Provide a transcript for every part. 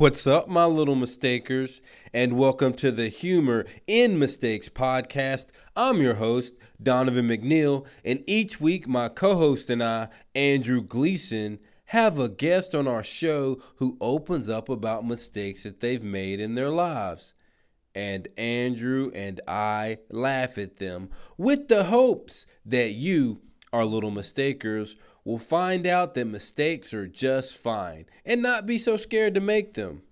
What's up, my little mistakers, and welcome to the Humor in Mistakes podcast. I'm your host, Donovan McNeil, and each week my co host and I, Andrew Gleason, have a guest on our show who opens up about mistakes that they've made in their lives. And Andrew and I laugh at them with the hopes that you, our little mistakers, will find out that mistakes are just fine and not be so scared to make them.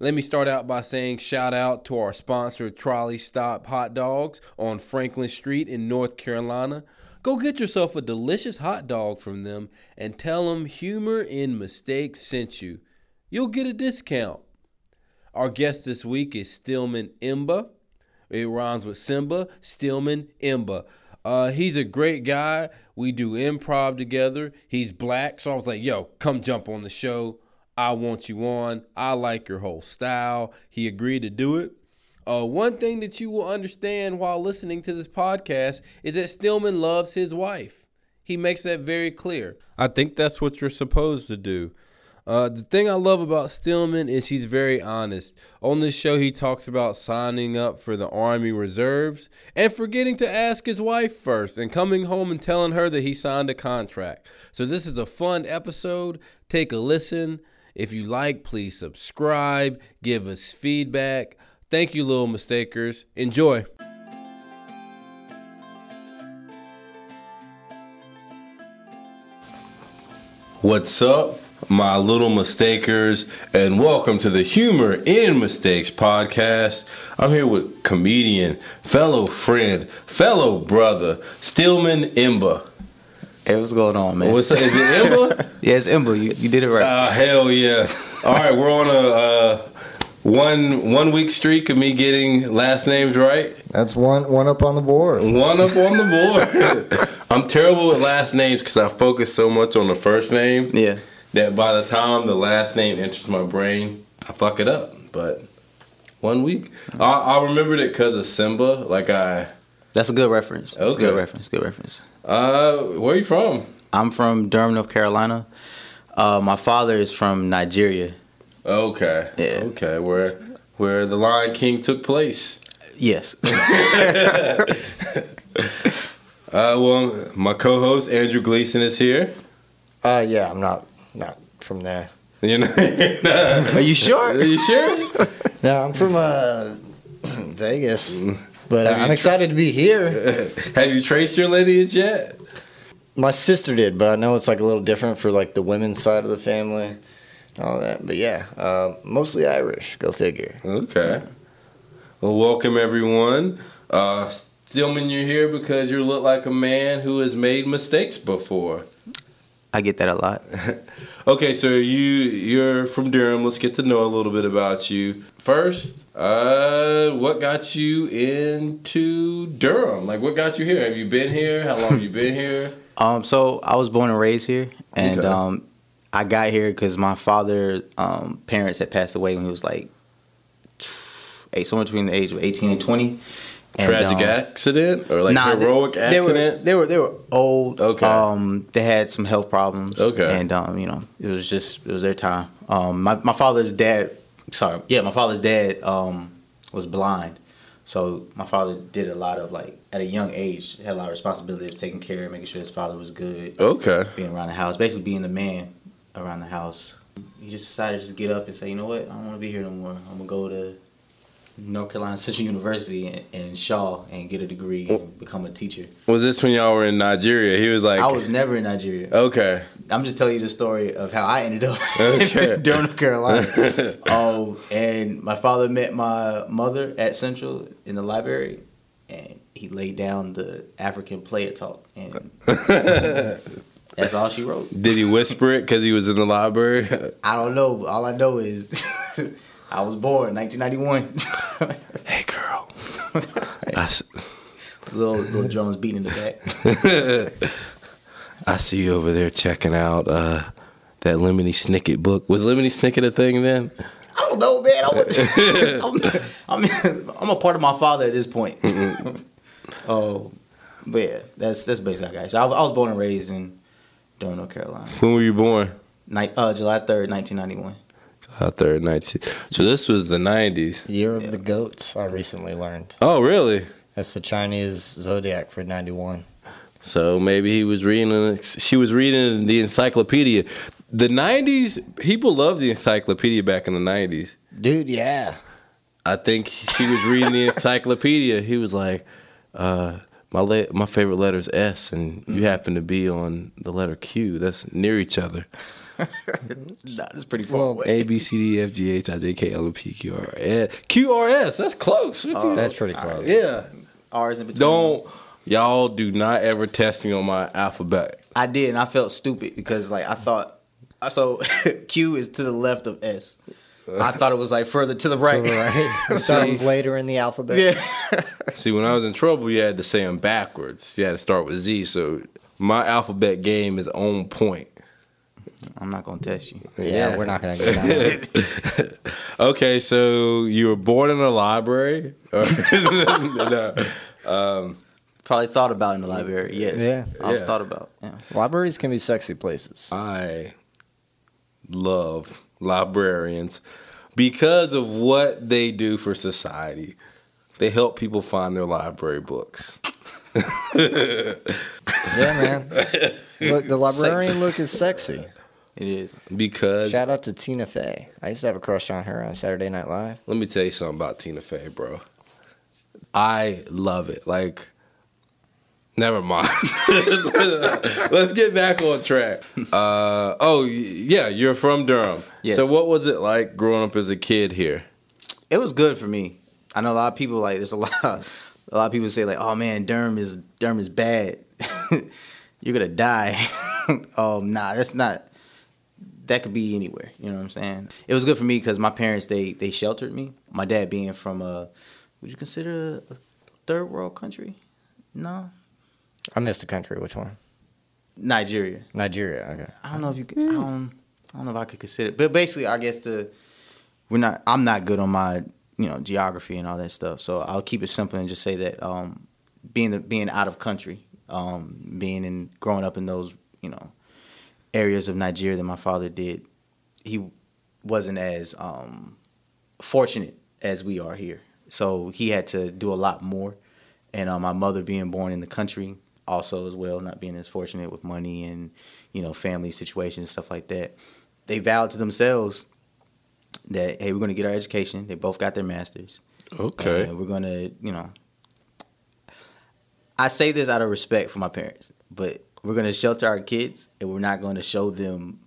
Let me start out by saying shout out to our sponsor, Trolley Stop Hot Dogs on Franklin Street in North Carolina. Go get yourself a delicious hot dog from them and tell them Humor in Mistakes sent you. You'll get a discount. Our guest this week is Stillman Imba. It rhymes with Simba, Stillman Imba. Uh, he's a great guy. We do improv together. He's black, so I was like, yo, come jump on the show. I want you on. I like your whole style. He agreed to do it. Uh, one thing that you will understand while listening to this podcast is that Stillman loves his wife. He makes that very clear. I think that's what you're supposed to do. Uh, the thing I love about Stillman is he's very honest. On this show, he talks about signing up for the Army Reserves and forgetting to ask his wife first and coming home and telling her that he signed a contract. So, this is a fun episode. Take a listen. If you like, please subscribe, give us feedback. Thank you, little mistakers. Enjoy. What's up, my little mistakers, and welcome to the Humor in Mistakes podcast. I'm here with comedian, fellow friend, fellow brother, Stillman Imba. Hey, what's going on, man? What's up? Is it Imba? yeah, it's Imba. You, you did it right. Uh, hell yeah! All right, we're on a uh, one one week streak of me getting last names right. That's one one up on the board. One up on the board. I'm terrible with last names because I focus so much on the first name yeah. That by the time the last name enters my brain, I fuck it up. But one week, I, I remembered it because of Simba. Like I, That's a good reference. That's a good reference. Good reference. uh, where are you from? I'm from Durham, North Carolina. Uh, my father is from Nigeria. Okay, Yeah. okay, where where the Lion King took place. Yes. Uh, well, my co-host Andrew Gleason is here. Uh, yeah, I'm not not from there. You know, Are you sure? Are you sure? No, I'm from uh, Vegas, but uh, I'm tr- excited to be here. Have you traced your lineage yet? My sister did, but I know it's like a little different for like the women's side of the family, and all that. But yeah, uh, mostly Irish. Go figure. Okay. Well, welcome everyone. Uh, Stillman, you're here because you look like a man who has made mistakes before. I get that a lot. Okay, so you you're from Durham. Let's get to know a little bit about you. First, uh, what got you into Durham? Like, what got you here? Have you been here? How long have you been here? Um, so I was born and raised here, and Okay. um, I got here because my father um, parents had passed away when he was like, eight, somewhere between the age of eighteen and twenty. And, Tragic um, accident or like Nah, they- heroic they, accident? were they were they were old. Okay. Um, they had some health problems. Okay. And um, you know, it was just it was their time. Um, my my father's dad, sorry, yeah, my father's dad um was blind, so my father did a lot of like at a young age had a lot of responsibility of taking care, of making sure his father was good, okay. being around the house, basically being the man around the house. He just decided to just get up and say, you know what, I don't want to be here no more. I'm gonna go to North Carolina Central University in, in Shaw and get a degree and become a teacher. Was this when y'all were in Nigeria? He was like, I was never in Nigeria. okay. I'm just telling you the story of how I ended up Okay. in Durham, North Carolina. oh, and my father met my mother at Central in the library, and he laid down the African player talk, and that's all she wrote. Did he whisper it because he was in the library? I don't know. All I know is I was born 1991. hey, girl. I, little little drums beating in the back. I see you over there checking out uh, that Lemony Snicket book. Was Lemony Snicket a thing then? I don't know, man. I'm, I'm, I'm a part of my father at this point. oh, but yeah, that's that's basically how I got. So I, was- I was born and raised in Durham, North Carolina. When were you born? Night, uh, July third, nineteen ninety one. Uh, third night. So this was the nineties. Year of the goats. I recently learned. Oh, really? That's the Chinese zodiac for ninety one. So maybe he was reading. She was reading the encyclopedia. The '90s, people loved the encyclopedia back in the '90s. Dude, yeah. I think she was reading the encyclopedia. He was like, uh, "My le- my favorite letter is S, and you happen to be on the letter Q. That's near each other. Mm-hmm. nah, that's pretty far Well, away. A B C D F G H I J K L M P Q R S Q R S. That's close. What uh, That's pretty close. yeah. R's in between. Don't y'all do not ever test me on my alphabet. I did, and I felt stupid because like I thought, so Q is to the left of S. I thought it was like further to the right. Right. You thought it was later in the alphabet. Yeah. See, when I was in trouble, you had to say them backwards. You had to start with Z. So my alphabet game is on point. I'm not gonna test you. Yeah, we're not gonna get down there. Okay, so you were born in a library. Or- no. Um, Probably thought about in the library. Yes. Yeah. I was Yeah. thought about. Yeah. Libraries can be sexy places. I love librarians because of what they do for society. They help people find their library books. Yeah, man. Look, the librarian look is sexy. It is. Because Shout out to Tina Fey. I used to have a crush on her on Saturday Night Live. let me tell you something about Tina Fey, bro. I love it. Like, never mind. Let's get back on track. Uh, oh, yeah, you're from Durham. Yes. So, what was it like growing up as a kid here? It was good for me. I know a lot of people like. There's a lot. Of, A lot of people say like, "Oh man, Durham is Durham is bad. You're gonna die." um, nah, that's not. That could be anywhere. You know what I'm saying? It was good for me because my parents they they sheltered me. My dad being from a, would you consider a third world country? No, I missed the country. Which one? Nigeria. Nigeria. Okay. I don't know if you could. I don't. I don't know if I could consider. But basically, I guess the we're not. I'm not good on my you know geography and all that stuff. So I'll keep it simple and just say that um, being the, being out of country, um, being in growing up in those you know areas of Nigeria that my father did, he wasn't as um, fortunate as we are here. So he had to do a lot more. And uh, my mother being born in the country also as well, not being as fortunate with money and, you know, family situations stuff like that. They vowed to themselves that, hey, we're going to get our education. They both got their masters. Okay. And we're going to, you know, I say this out of respect for my parents, but we're going to shelter our kids and we're not going to show them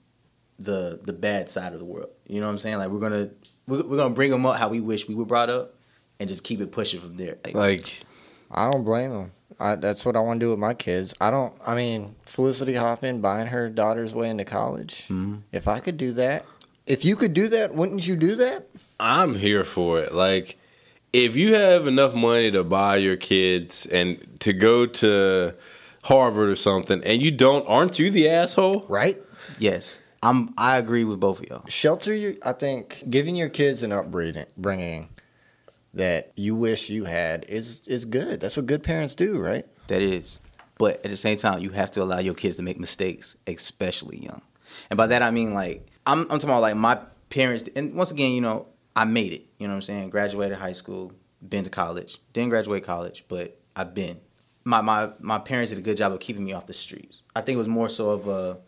the the bad side of the world. You know what I'm saying? Like we're going to we're, we're going to bring them up how we wish we were brought up and just keep it pushing from there. Like, Like, I don't blame them. I, that's what I want to do with my kids. I don't. I mean, Felicity Huffman buying her daughter's way into college. Mm-hmm. If I could do that, if you could do that, wouldn't you do that? I'm here for it. Like, if you have enough money to buy your kids and to go to Harvard or something, and you don't, aren't you the asshole? Right. yes. I'm I agree with both of y'all. Shelter your. I think giving your kids an upbringing, bringing that you wish you had is is good. That's what good parents do, right? That is. But at the same time, you have to allow your kids to make mistakes, especially young. And by that I mean like I'm I'm talking about like my parents and once again, you know, I made it. You know what I'm saying? Graduated high school, been to college. Didn't graduate college, but I've been. My my my parents did a good job of keeping me off the streets. I think it was more so of a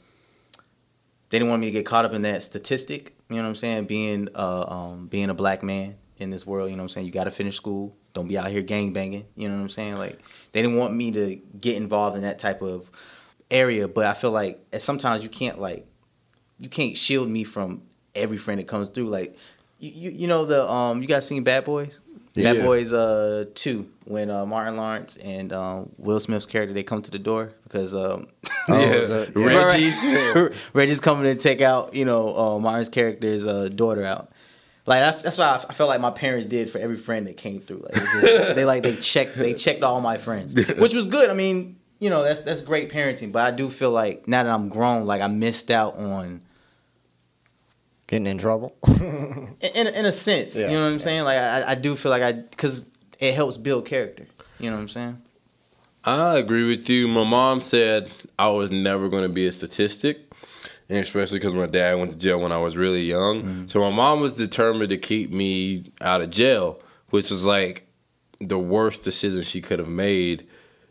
they didn't want me to get caught up in that statistic. You know what I'm saying? Being uh um being a black man in this world, you know what I'm saying? You got to finish school. Don't be out here gang banging. You know what I'm saying? Like they didn't want me to get involved in that type of area. But I feel like sometimes you can't like you can't shield me from every friend that comes through. Like you you, you know the um you guys seen Bad Boys? Bad Boys uh two when uh, Martin Lawrence and um, Will Smith's character they come to the door because um Oh, yeah. the- Reggie. Reggie's coming to take out, you know, uh, Martin's character's uh, daughter out. Like that's, that's what I, I felt like my parents did for every friend that came through. Like just- they like they checked they checked all my friends, which was good. I mean, you know, that's that's great parenting. But I do feel like now that I'm grown, like I missed out on Getting in trouble. in in, in a sense. Yeah, you know what I'm yeah. saying? Like I, I do feel like I because it helps build character. You know what I'm saying? I agree with you. My mom said I was never going to be a statistic. and especially because my dad went to jail when I was really young. Mm-hmm. So my mom was determined to keep me out of jail, which was like the worst decision she could have made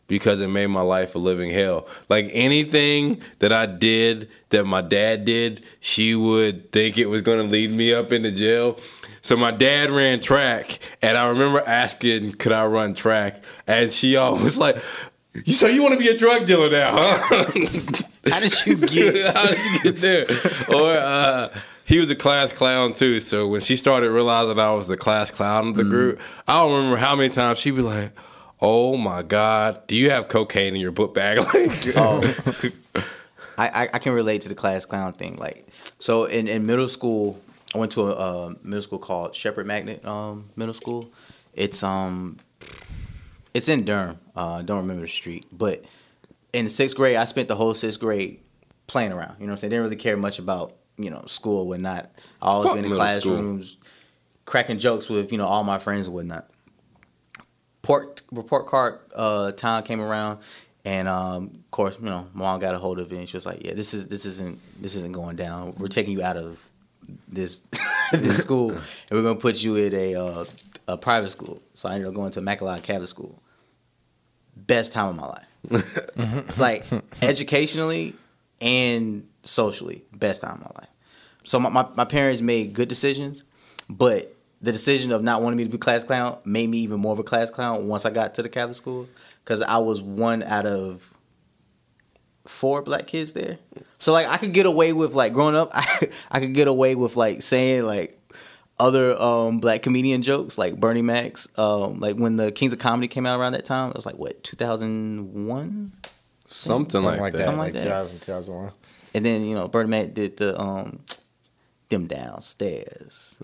because it made my life a living hell. Like anything that I did that my dad did, she would think it was going to lead me up into jail. So my dad ran track, and I remember asking, "Could I run track?" And she always like, so you want to be a drug dealer now, huh?" How did you get? How did you get there? Or uh, he was a class clown too. So when she started realizing I was the class clown of the group, I don't remember how many times she'd be like, "Oh my god, do you have cocaine in your book bag?" Like, Oh. I, I, I can relate to the class clown thing. Like, so in, in middle school, I went to a uh, middle school called Shepard Magnet um, Middle School. It's um, it's in Durham. Uh, I don't remember the street, but in sixth grade, I spent the whole sixth grade playing around. You know what I'm saying? Didn't really care much about you know school and whatnot. I always Fuck been in middle school. classrooms, cracking jokes with you know all my friends and whatnot. Port report card uh, time came around, and um, of course, you know, mom got a hold of it, and she was like, "Yeah, this is this isn't this isn't going down. We're taking you out of this this school, and we're gonna put you at a uh, a private school." So I ended up going to Immaculata Catholic School. Best time of my life, like educationally and socially, best time of my life. So my, my, my parents made good decisions, but the decision of not wanting me to be class clown made me even more of a class clown once I got to the Catholic school because I was one out of four black kids there. So like I could get away with like growing up, I, I could get away with like saying like other um, black comedian jokes like Bernie Mac's. Um, like when the Kings of Comedy came out around that time, it was like what 2001, something, like, like that. that, Something like like that. 2000, 2001. and then you know Bernie Mac did the um them downstairs.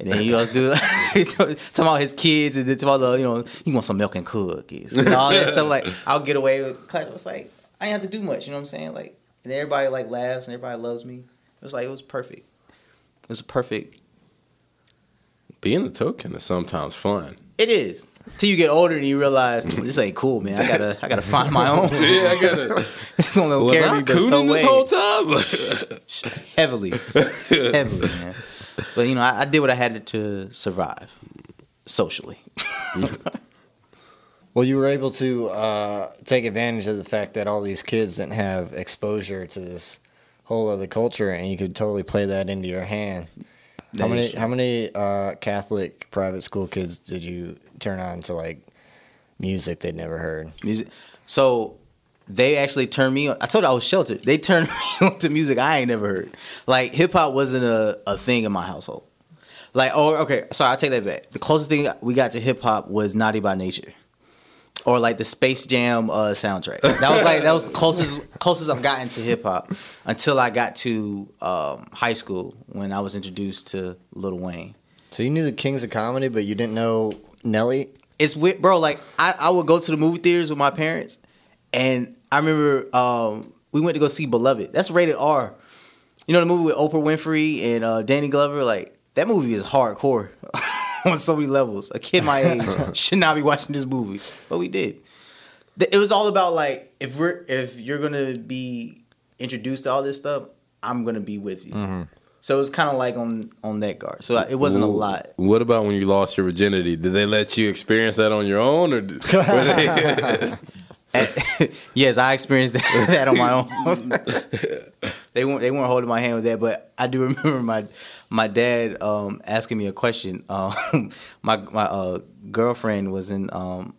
And then he was do talking about his kids and then talking about the, you know, he wants some milk and cookies and all that stuff. Like I'll get away with class. It's like I didn't have to do much. You know what I'm saying? Like and everybody like laughs and everybody loves me. It was like it was perfect. It was perfect. Being the token is sometimes fun. It is till you get older and you realize this ain't cool, man. I gotta I gotta find my own. Yeah, I gotta. It's gonna Was carry I me but so this way. whole time? heavily, heavily, man. But you know, I, I did what I had to survive socially. Well, you were able to uh, take advantage of the fact that all these kids didn't have exposure to this whole other culture, and you could totally play that into your hand. That how many how many uh, Catholic private school kids did you turn on to like music they'd never heard? Music. So they actually turned me on. I told you I was sheltered. They turned me on to music I ain't never heard. Like hip hop wasn't a, a thing in my household. Like oh okay, sorry, I'll take that back. The closest thing we got to hip hop was Naughty by Nature. Or like the Space Jam uh, soundtrack. That was like that was the closest closest I've gotten to hip hop until I got to um, high school when I was introduced to Lil Wayne. So you knew the Kings of Comedy, but you didn't know Nelly. it's weird, bro. Like I, I would go to the movie theaters with my parents, and I remember um, we went to go see Beloved. That's rated R. You know the movie with Oprah Winfrey and uh, Danny Glover. Like that movie is hardcore on so many levels. A kid my age should not be watching this movie, but we did. It was all about like if we're if you're gonna be introduced to all this stuff, I'm gonna be with you. So it was kind of like on on that guard. So it wasn't a lot. What about when you lost your virginity? Did they let you experience that on your own, or did, they, yes, I experienced that, that on my own. they weren't they weren't holding my hand with that, but I do remember my my dad um, asking me a question. Um, my my uh, girlfriend was in. Um,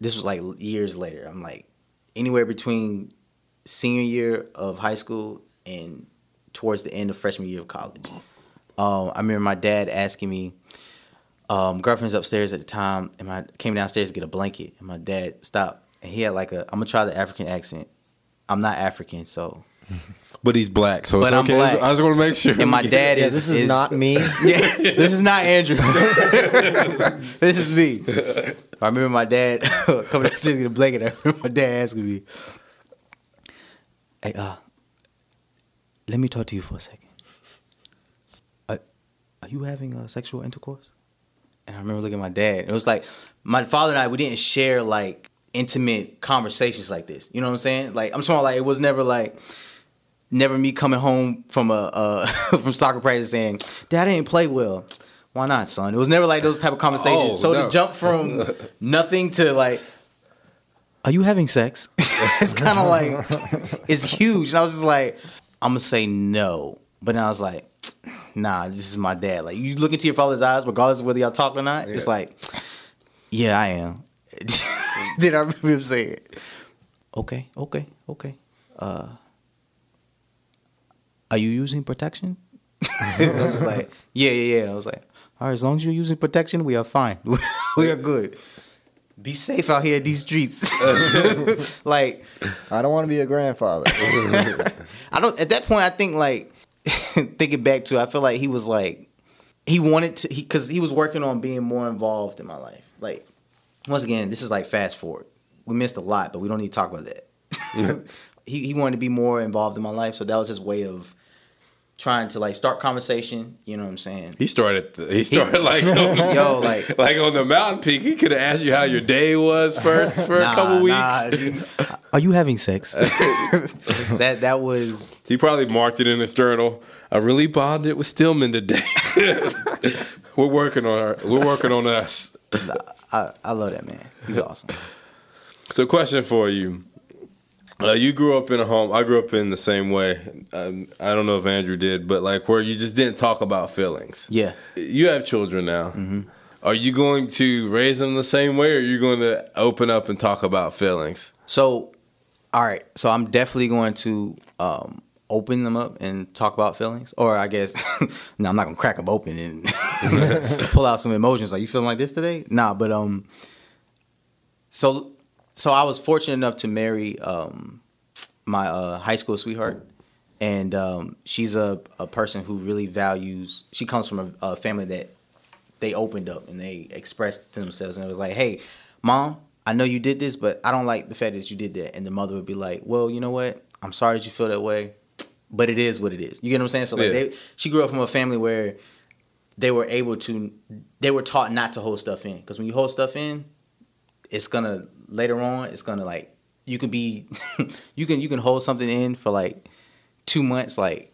this was like years later. I'm like anywhere between senior year of high school and towards the end of freshman year of college. Um, I remember my dad asking me. Um, girlfriend's upstairs at the time, and I came downstairs to get a blanket, and my dad stopped, and he had like a. I'm gonna try the African accent. I'm not African, so. but he's black, so it's But I'm okay. black. I just want to make sure. And my dad Yeah, is. this is, not me. Yeah, this is not Andrew. this is me. I remember my dad coming downstairs to get a blanket. I remember my dad asking me, "Hey, uh, let me talk to you for a second. Uh, are you having uh, sexual intercourse?" And I remember looking at my dad. It was like my father and I. We didn't share like intimate conversations like this. You know what I'm saying? Like I'm talking like it was never like never me coming home from a uh, from soccer practice saying, "Dad, I didn't play well." Why not, son? It was never like those type of conversations. Oh, so no. to jump from nothing to like, are you having sex? it's kind of like it's huge. And I was just like, I'm gonna say no, but then I was like, nah, this is my dad. Like you look into your father's eyes, regardless of whether y'all talk or not. It's like, yeah, I am. then I remember him saying, okay, okay, okay. Uh, are you using protection? I was like, yeah, yeah, yeah. I was like, all right, as long as you're using protection, we are fine. we are good. Be safe out here in these streets. like, I don't want to be a grandfather. I don't. At that point, I think like thinking back to, it, I feel like he was like he wanted to, he because he was working on being more involved in my life. Like, once again, this is like fast forward. We missed a lot, but we don't need to talk about that. he he wanted to be more involved in my life, so that was his way of trying to like start conversation. You know what I'm saying? He started. The, he started like on, Yo, like like on the mountain peak. He could have asked you how your day was first for a couple weeks. nah, dude. Are you having sex? that that was He probably marked it in his journal. I really bonded with Stillman today. We're working on our, we're working on us. I, I love that man. He's awesome. So, question for you: uh, You grew up in a home. I grew up in the same way. Um, I don't know if Andrew did, but like where you just didn't talk about feelings. Yeah. You have children now. Are you going to raise them the same way, or are you going to open up and talk about feelings? So, all right. So I'm definitely going to um, open them up and talk about feelings, or I guess no, I'm not gonna crack them open and pull out some emotions. Like you feeling like this today? Nah, but um, so so I was fortunate enough to marry um my uh, high school sweetheart. And um, she's a, a person who really values. She comes from a, a family that they opened up and they expressed to themselves and it was like, "Hey, mom, I know you did this, but I don't like the fact that you did that." And the mother would be like, "Well, you know what? I'm sorry that you feel that way, but it is what it is." You get what I'm saying? So like, Yeah. they, she grew up from a family where they were able to, they were taught not to hold stuff in because when you hold stuff in, it's gonna later on, it's gonna like you could be, you can you can hold something in for like two months, like,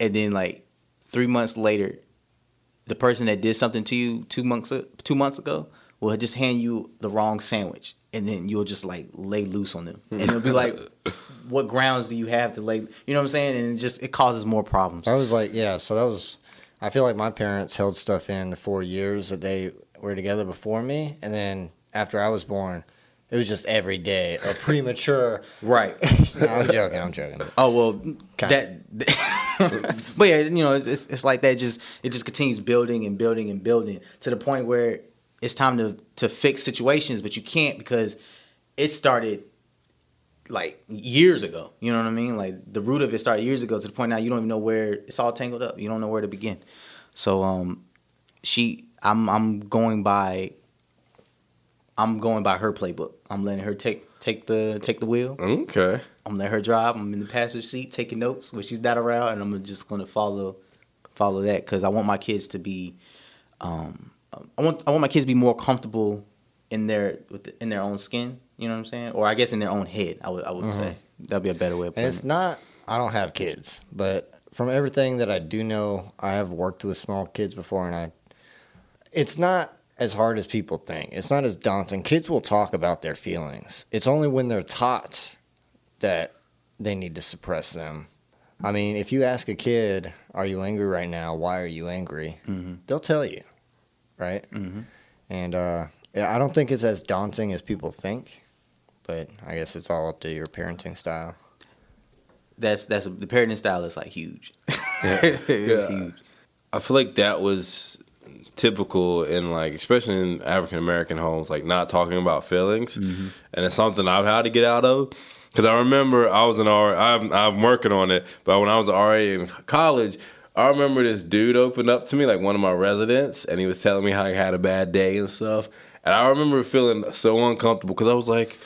and then like three months later, the person that did something to you two months two months ago will just hand you the wrong sandwich, and then you'll just like lay loose on them, hmm. and it'll be like, what grounds do you have to lay? You know what I'm saying? And it just it causes more problems. I was like, yeah. So that was. I feel like my parents held stuff in the four years that they were together before me, and then after I was born, it was just every day a premature. Right. No, I'm joking. I'm joking. Oh well, Kinda. that. but yeah, you know, it's, it's it's like that. Just it just continues building and building and building to the point where it's time to to fix situations, but you can't because it started like years ago. You know what I mean? Like the root of it started years ago to the point now you don't even know where it's all tangled up. You don't know where to begin. So um, she, I'm I'm going by. I'm going by her playbook. I'm letting her take take the take the wheel. Okay. I'm letting her drive. I'm in the passenger seat taking notes when she's not around, and I'm just gonna follow follow that because I want my kids to be, um, I want I want my kids to be more comfortable in their with the, in their own skin. You know what I'm saying? Or I guess in their own head. I would I would say mm-hmm. that'd be a better way of And it's it. not. I don't have kids, but from everything that I do know, I have worked with small kids before, and I. It's not as hard as people think. It's not as daunting. Kids will talk about their feelings. It's only when they're taught that they need to suppress them. I mean, if you ask a kid, "Are you angry right now? Why are you angry?" Mm-hmm. They'll tell you, right? And uh, yeah, I don't think it's as daunting as people think, but I guess it's all up to your parenting style. That's that's the parenting style is like huge. it's Yeah. huge. I feel like that was typical in like especially in African American homes, like not talking about feelings, and it's something I've had to get out of. Because I remember I was an RA, I'm, I'm working on it, but when I was an RA in college, I remember this dude opened up to me, like one of my residents, and he was telling me how he had a bad day and stuff. And I remember feeling so uncomfortable because I was like,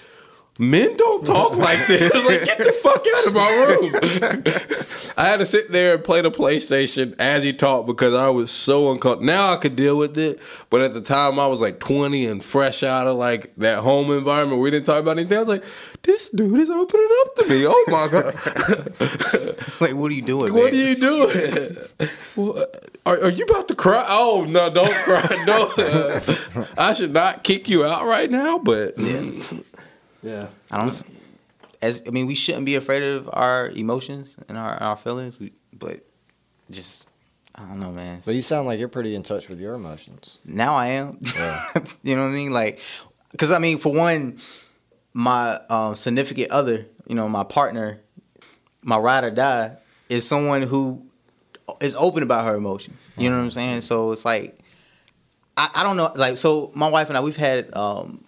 men don't talk like this. like, get the fuck out of my room. I had to sit there and play the PlayStation as he talked because I was so uncomfortable. Now I could deal with it, but at the time I was like 20 and fresh out of like that home environment. We didn't talk about anything. I was like, this dude is opening up to me. Oh my god! like, what are you doing? what man? are you doing? Are, are you about to cry? Oh no! Don't cry! No, I should not kick you out right now. But yeah. I don't. As I mean, we shouldn't be afraid of our emotions and our our feelings. We, but just I don't know, man. But you sound like you're pretty in touch with your emotions. now I am. Yeah. you know what I mean? Like, because I mean, for one, my um, significant other, you know, my partner, my ride or die, is someone who is open about her emotions. You know what I'm saying? So it's like, I, I don't know. Like, so my wife and I, we've had um,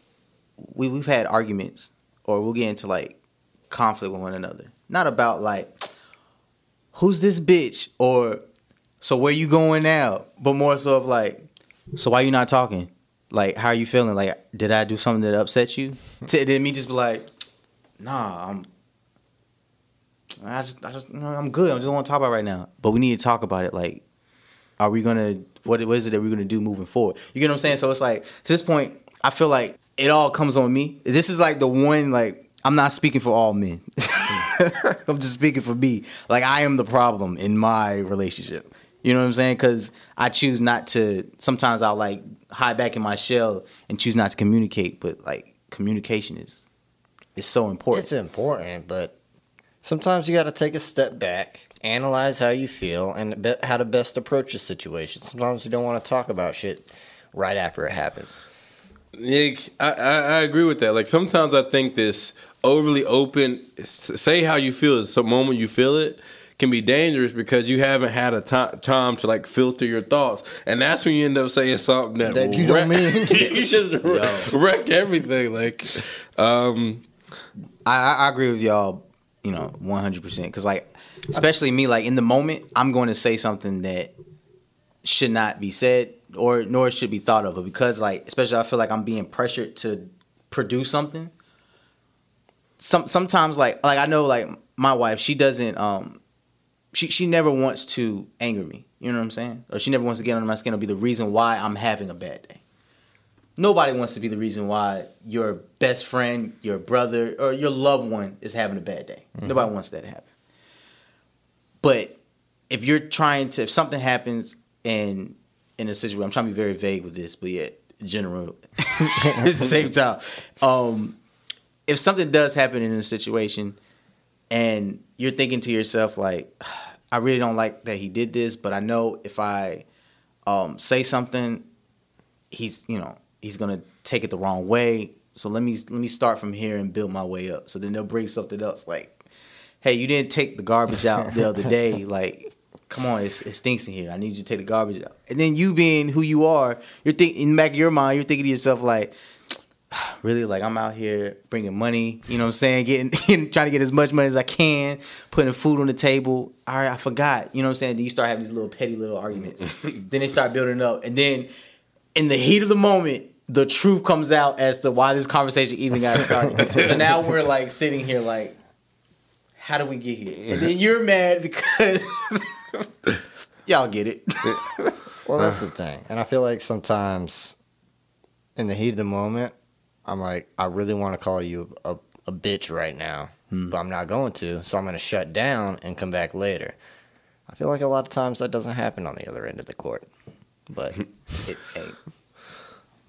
we we've had arguments, or we'll get into like conflict with one another. Not about like, who's this bitch, or so where you going now, but more so of like, so why you not talking? Like, how are you feeling? Like, did I do something that upset you? Did me just be like, nah, I'm, I just, I just, no, I'm good. I just don't want to talk about right now. But we need to talk about it. Like, are we gonna, what, what is it that we're gonna do moving forward? You get what I'm saying? So it's like, to this point, I feel like it all comes on me. This is like the one, like, I'm not speaking for all men. I'm just speaking for me. Like, I am the problem in my relationship. You know what I'm saying? Because I choose not to. Sometimes I'll like hide back in my shell and choose not to communicate. But like communication is is so important. It's important, but sometimes you got to take a step back, analyze how you feel, and how to best approach a situation. Sometimes you don't want to talk about shit right after it happens. Yeah, I, I, I agree with that. Like sometimes I think this overly open, say how you feel, some moment you feel it, can be dangerous because you haven't had a ti- time to like filter your thoughts, and that's when you end up saying something that, That will you don't wreck- mean. you just wreck, wreck everything. Like, um, I, I I agree with y'all. You know, 100. percent Because like, especially me, like in the moment, I'm going to say something that should not be said or nor should be thought of. But because like, especially I feel like I'm being pressured to produce something. Some sometimes like like I know like my wife, she doesn't um she she never wants to anger me. You know what I'm saying? Or she never wants to get under my skin or be the reason why I'm having a bad day. Nobody wants to be the reason why your best friend, your brother, or your loved one is having a bad day. Nobody wants that to happen. But if you're trying to, if something happens in in a situation, I'm trying to be very vague with this, but yet general at the same time. Um, if something does happen in a situation, and you're thinking to yourself like, I really don't like that he did this, but I know if I um, say something, he's you know he's gonna take it the wrong way. So let me let me start from here and build my way up. So then they'll bring something else like, hey, you didn't take the garbage out the other day. Like, come on, it's, it stinks in here. I need you to take the garbage out. And then you being who you are, you're thinking in the back of your mind, you're thinking to yourself like, really like I'm out here bringing money, you know what I'm saying? Getting, getting trying to get as much money as I can, putting food on the table. All right, I forgot. You know what I'm saying? Then you start having these little petty little arguments. then they start building up. And then in the heat of the moment, the truth comes out as to why this conversation even got started. so now we're like sitting here like, how do we get here? And then you're mad because y'all get it. Well, that's the thing. And I feel like sometimes in the heat of the moment, I'm like, I really want to call you a, a bitch right now, hmm. but I'm not going to. So I'm going to shut down and come back later. I feel like a lot of times that doesn't happen on the other end of the court. But It- hey,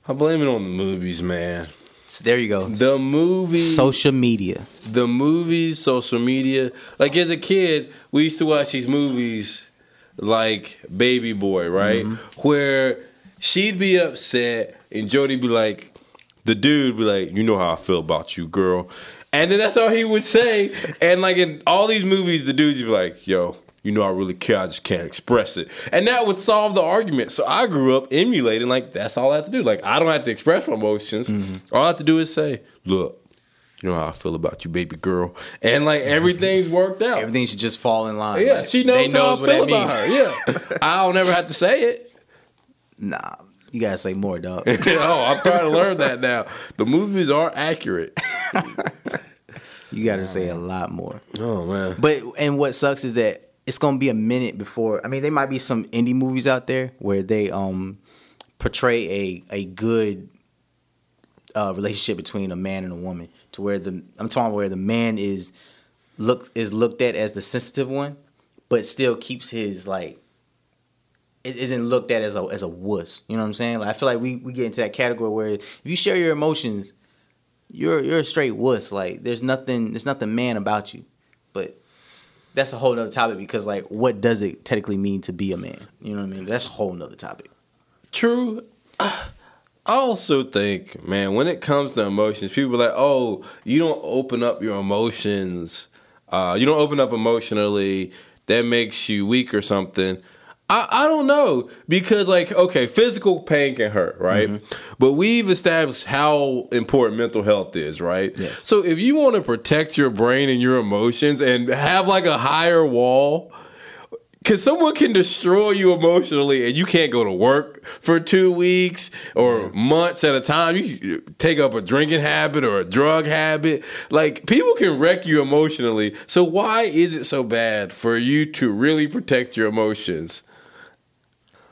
I blame it on the movies, man. So there you go. The movies, Social media. the movies, social media. Like as a kid, we used to watch these movies like Baby Boy, right? Mm-hmm. Where she'd be upset and Jody be like, the dude be like, you know how I feel about you, girl. And then that's all he would say. and like in all these movies, the dudes would be like, yo, you know I really care, I just can't express it. And that would solve the argument. So I grew up emulating, like, that's all I have to do. Like, I don't have to express my emotions. Mm-hmm. All I have to do is say, look, you know how I feel about you, baby girl. And like everything's worked out. Everything should just fall in line. Yeah, Like, she knows they how I what feel that about means. her. Yeah, I'll never have to say it. Nah. You gotta say more, dog. oh, I'm trying to learn that now. The movies are accurate. You gotta say a lot more. Oh man. But and what sucks is that it's gonna be a minute before. I mean, there might be some indie movies out there where they um portray a a good uh, relationship between a man and a woman, to where the I'm talking where the man is look is looked at as the sensitive one, but still keeps his like it isn't looked at as a as a wuss. You know what I'm saying? Like I feel like we, we get into that category where if you share your emotions, you're you're a straight wuss. Like there's nothing there's nothing man about you. But that's a whole nother topic because like what does it technically mean to be a man? You know what I mean? That's a whole nother topic. True. I also think, man, when it comes to emotions, people are like, oh, you don't open up your emotions. Uh, you don't open up emotionally. That makes you weak or something. I, I don't know because like okay physical pain can hurt right Mm-hmm. but we've established how important mental health is right Yes. so if you want to protect your brain and your emotions and have like a higher wall because someone can destroy you emotionally and you can't go to work for two weeks or months at a time. You take up a drinking habit or a drug habit. Like people can wreck you emotionally. So why is it so bad for you to really protect your emotions?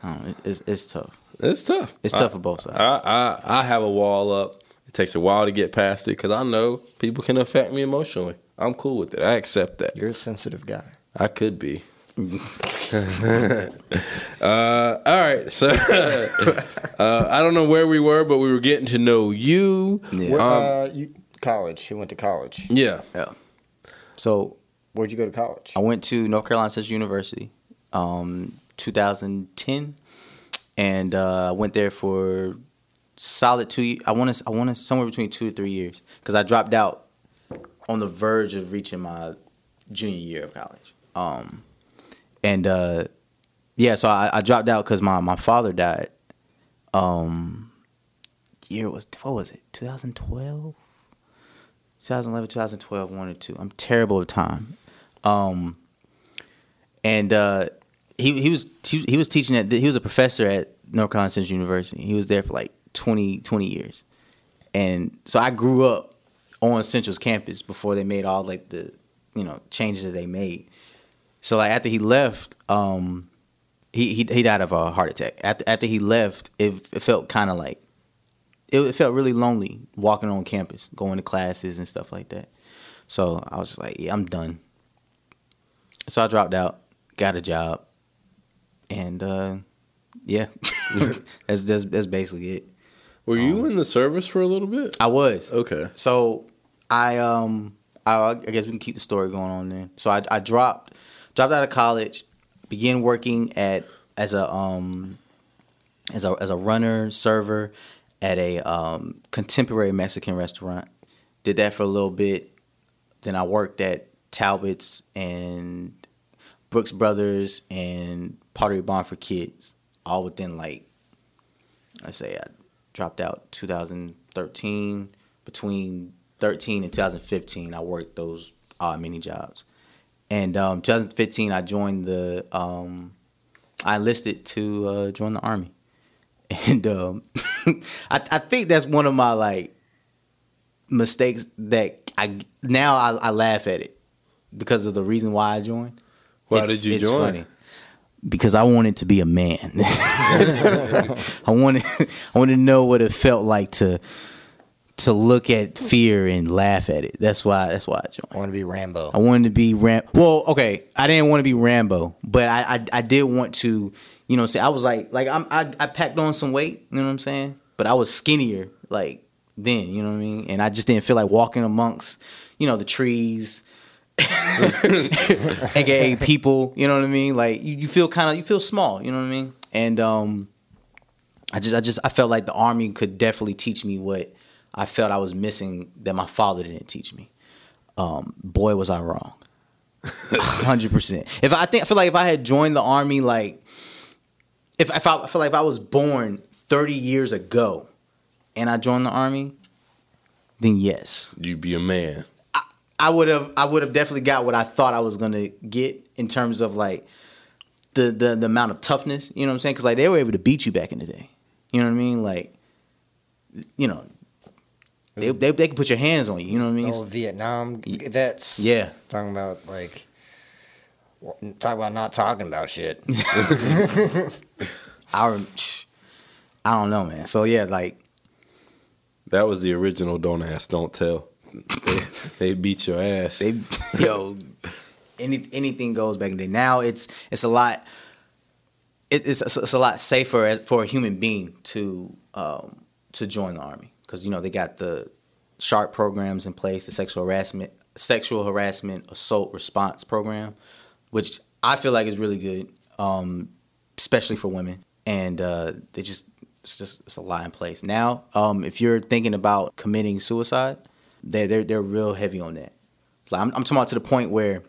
I it's, it's tough. It's tough. It's tough for both sides. I, I I have a wall up. It takes a while to get past it because I know people can affect me emotionally. I'm cool with it. I accept that. You're a sensitive guy. I could be. uh, all right, so uh, I don't know where we were, but we were getting to know you. Yeah. Where, Um, uh, you college. He went to college. yeah. yeah. So Where'd you go to college? I went to North Carolina Central University, um, 2010, and uh, I went there for solid two. I want to. I want to somewhere between two to three years because I dropped out on the verge of reaching my junior year of college. Um, and uh, yeah, so I, I dropped out because my my father died. Um, year was what was it? 2012. 2011, 2012, one or two. I'm terrible with time. Um, and uh, he he was he, was teaching at he was a professor at North Carolina Central University. He was there for like 20, 20 years, and so I grew up on Central's campus before they made all like the you know changes that they made. So like after he left, um, he he he died of a heart attack. After after he left, it, it felt kind of like it, it felt really lonely walking on campus, going to classes and stuff like that. So I was just like, yeah, I'm done. So I dropped out, got a job, and uh, yeah, that's, that's that's basically it. Were you in the service for a little bit? I was Okay. So I um I, I guess we can keep the story going on then. So I, I dropped dropped out of college, began working at as a um as a as a runner server at a um, contemporary Mexican restaurant. Did that for a little bit. Then I worked at Talbot's and Brooks Brothers and Pottery Barn for Kids, all within like I say I dropped out 2013. Between 13 and 2015, I worked those odd mini jobs. And um, 2015, I joined the. Um, I enlisted to uh, join the army, and um, I, I think that's one of my like mistakes that I now I, I laugh at it because of the reason why I joined. Why It's- did you it's join? funny. Because I wanted to be a man. I wanted I wanted to know what it felt like to to look at fear and laugh at it. That's why that's why I joined. I want to be Rambo. I wanted to be Ram. Well, okay, I didn't want to be Rambo, but I, I I did want to, you know, say I was like like I'm I, I packed on some weight, you know what I'm saying? But I was skinnier like then, you know what I mean? And I just didn't feel like walking amongst, you know, the trees. aka people, you know what I mean? Like you, you feel kind of you feel small, you know what I mean? And um I just I just I felt like the army could definitely teach me what I felt I was missing that my father didn't teach me. Um, boy, was I wrong. Hundred percent. If I think I feel like if I had joined the army, like if, if I, I feel like if I was born thirty years ago, and I joined the army, then yes, You'd be a man. I would have I would have definitely got what I thought I was gonna get in terms of like the the, the amount of toughness. You know what I'm saying? Because like they were able to beat you back in the day. You know what I mean? Like, you know, they they, they can put your hands on you. You know what I mean? Oh, Vietnam vets. Yeah. Talking about like, wa- talk about not talking about shit. I I don't know, man. So yeah, like That was the original Don't Ask, Don't Tell. They, they beat your ass. they yo any anything goes back in the day. Now it's it's a lot. It, it's it's a lot safer as, for a human being to um, to join the army because you know they got the SHARP programs in place, the sexual harassment sexual harassment assault response program, which I feel like is really good, um, especially for women. And uh, they just it's just it's a lot in place now. Um, if you're thinking about committing suicide, they they're they're real heavy on that. Like, I'm, I'm talking about to the point where,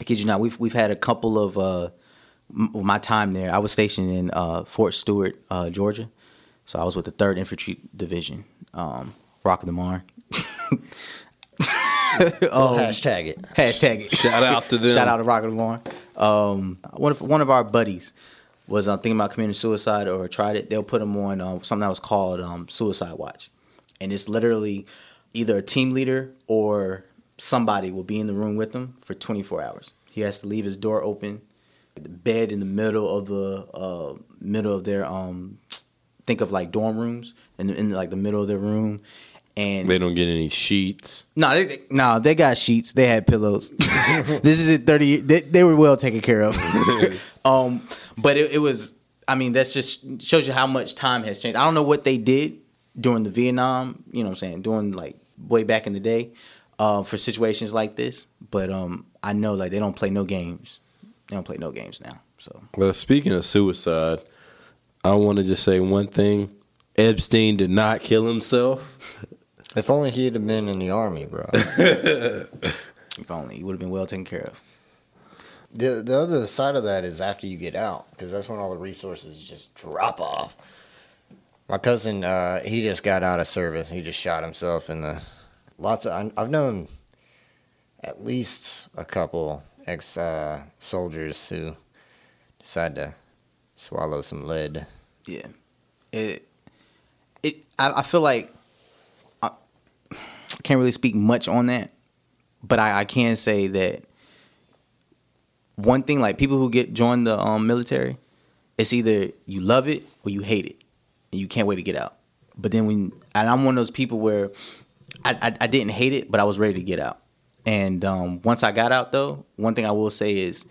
I kid you not, we've we've had a couple of uh, m- my time there. I was stationed in uh, Fort Stewart, uh, Georgia, so I was with the Third Infantry Division, um, Rock of the Marne. Oh, hashtag it. Hashtag it. Shout out to them. Shout out to Rock of the Marne. Um, one of one of our buddies was uh, thinking about committing suicide or tried it. They'll put him on um, something that was called um, Suicide Watch, and it's literally either a team leader or somebody will be in the room with him for 24 hours. He has to leave his door open, the bed in the middle of the uh, middle of their um, think of like dorm rooms, in, in like the middle of their room, and they don't get any sheets. no, they, they- no, they got sheets. They had pillows. this is it. Thirty. They, they were well taken care of. um, but it, it was. I mean, that's just shows you how much time has changed. I don't know what they did during the Vietnam. You know, what I'm saying during like way back in the day uh, for situations like this. But um, I know like they don't play no games. They don't play no games now. So Well, speaking of suicide, I want to just say one thing. Epstein did not kill himself. If only he'd have been in the army, bro. if only he would have been well taken care of. the the other side of that is after you get out, because that's when all the resources just drop off. My cousin, uh, he just got out of service. He just shot himself in the. Lots of I've known at least a couple ex uh, soldiers who decide to swallow some lead. Yeah, it it. I, I feel like I, I can't really speak much on that, but I, I can say that one thing, like people who get join the um, military, it's either you love it or you hate it, and you can't wait to get out. But then when and I'm one of those people where I I, I didn't hate it, but I was ready to get out. And um, once I got out, though, one thing I will say is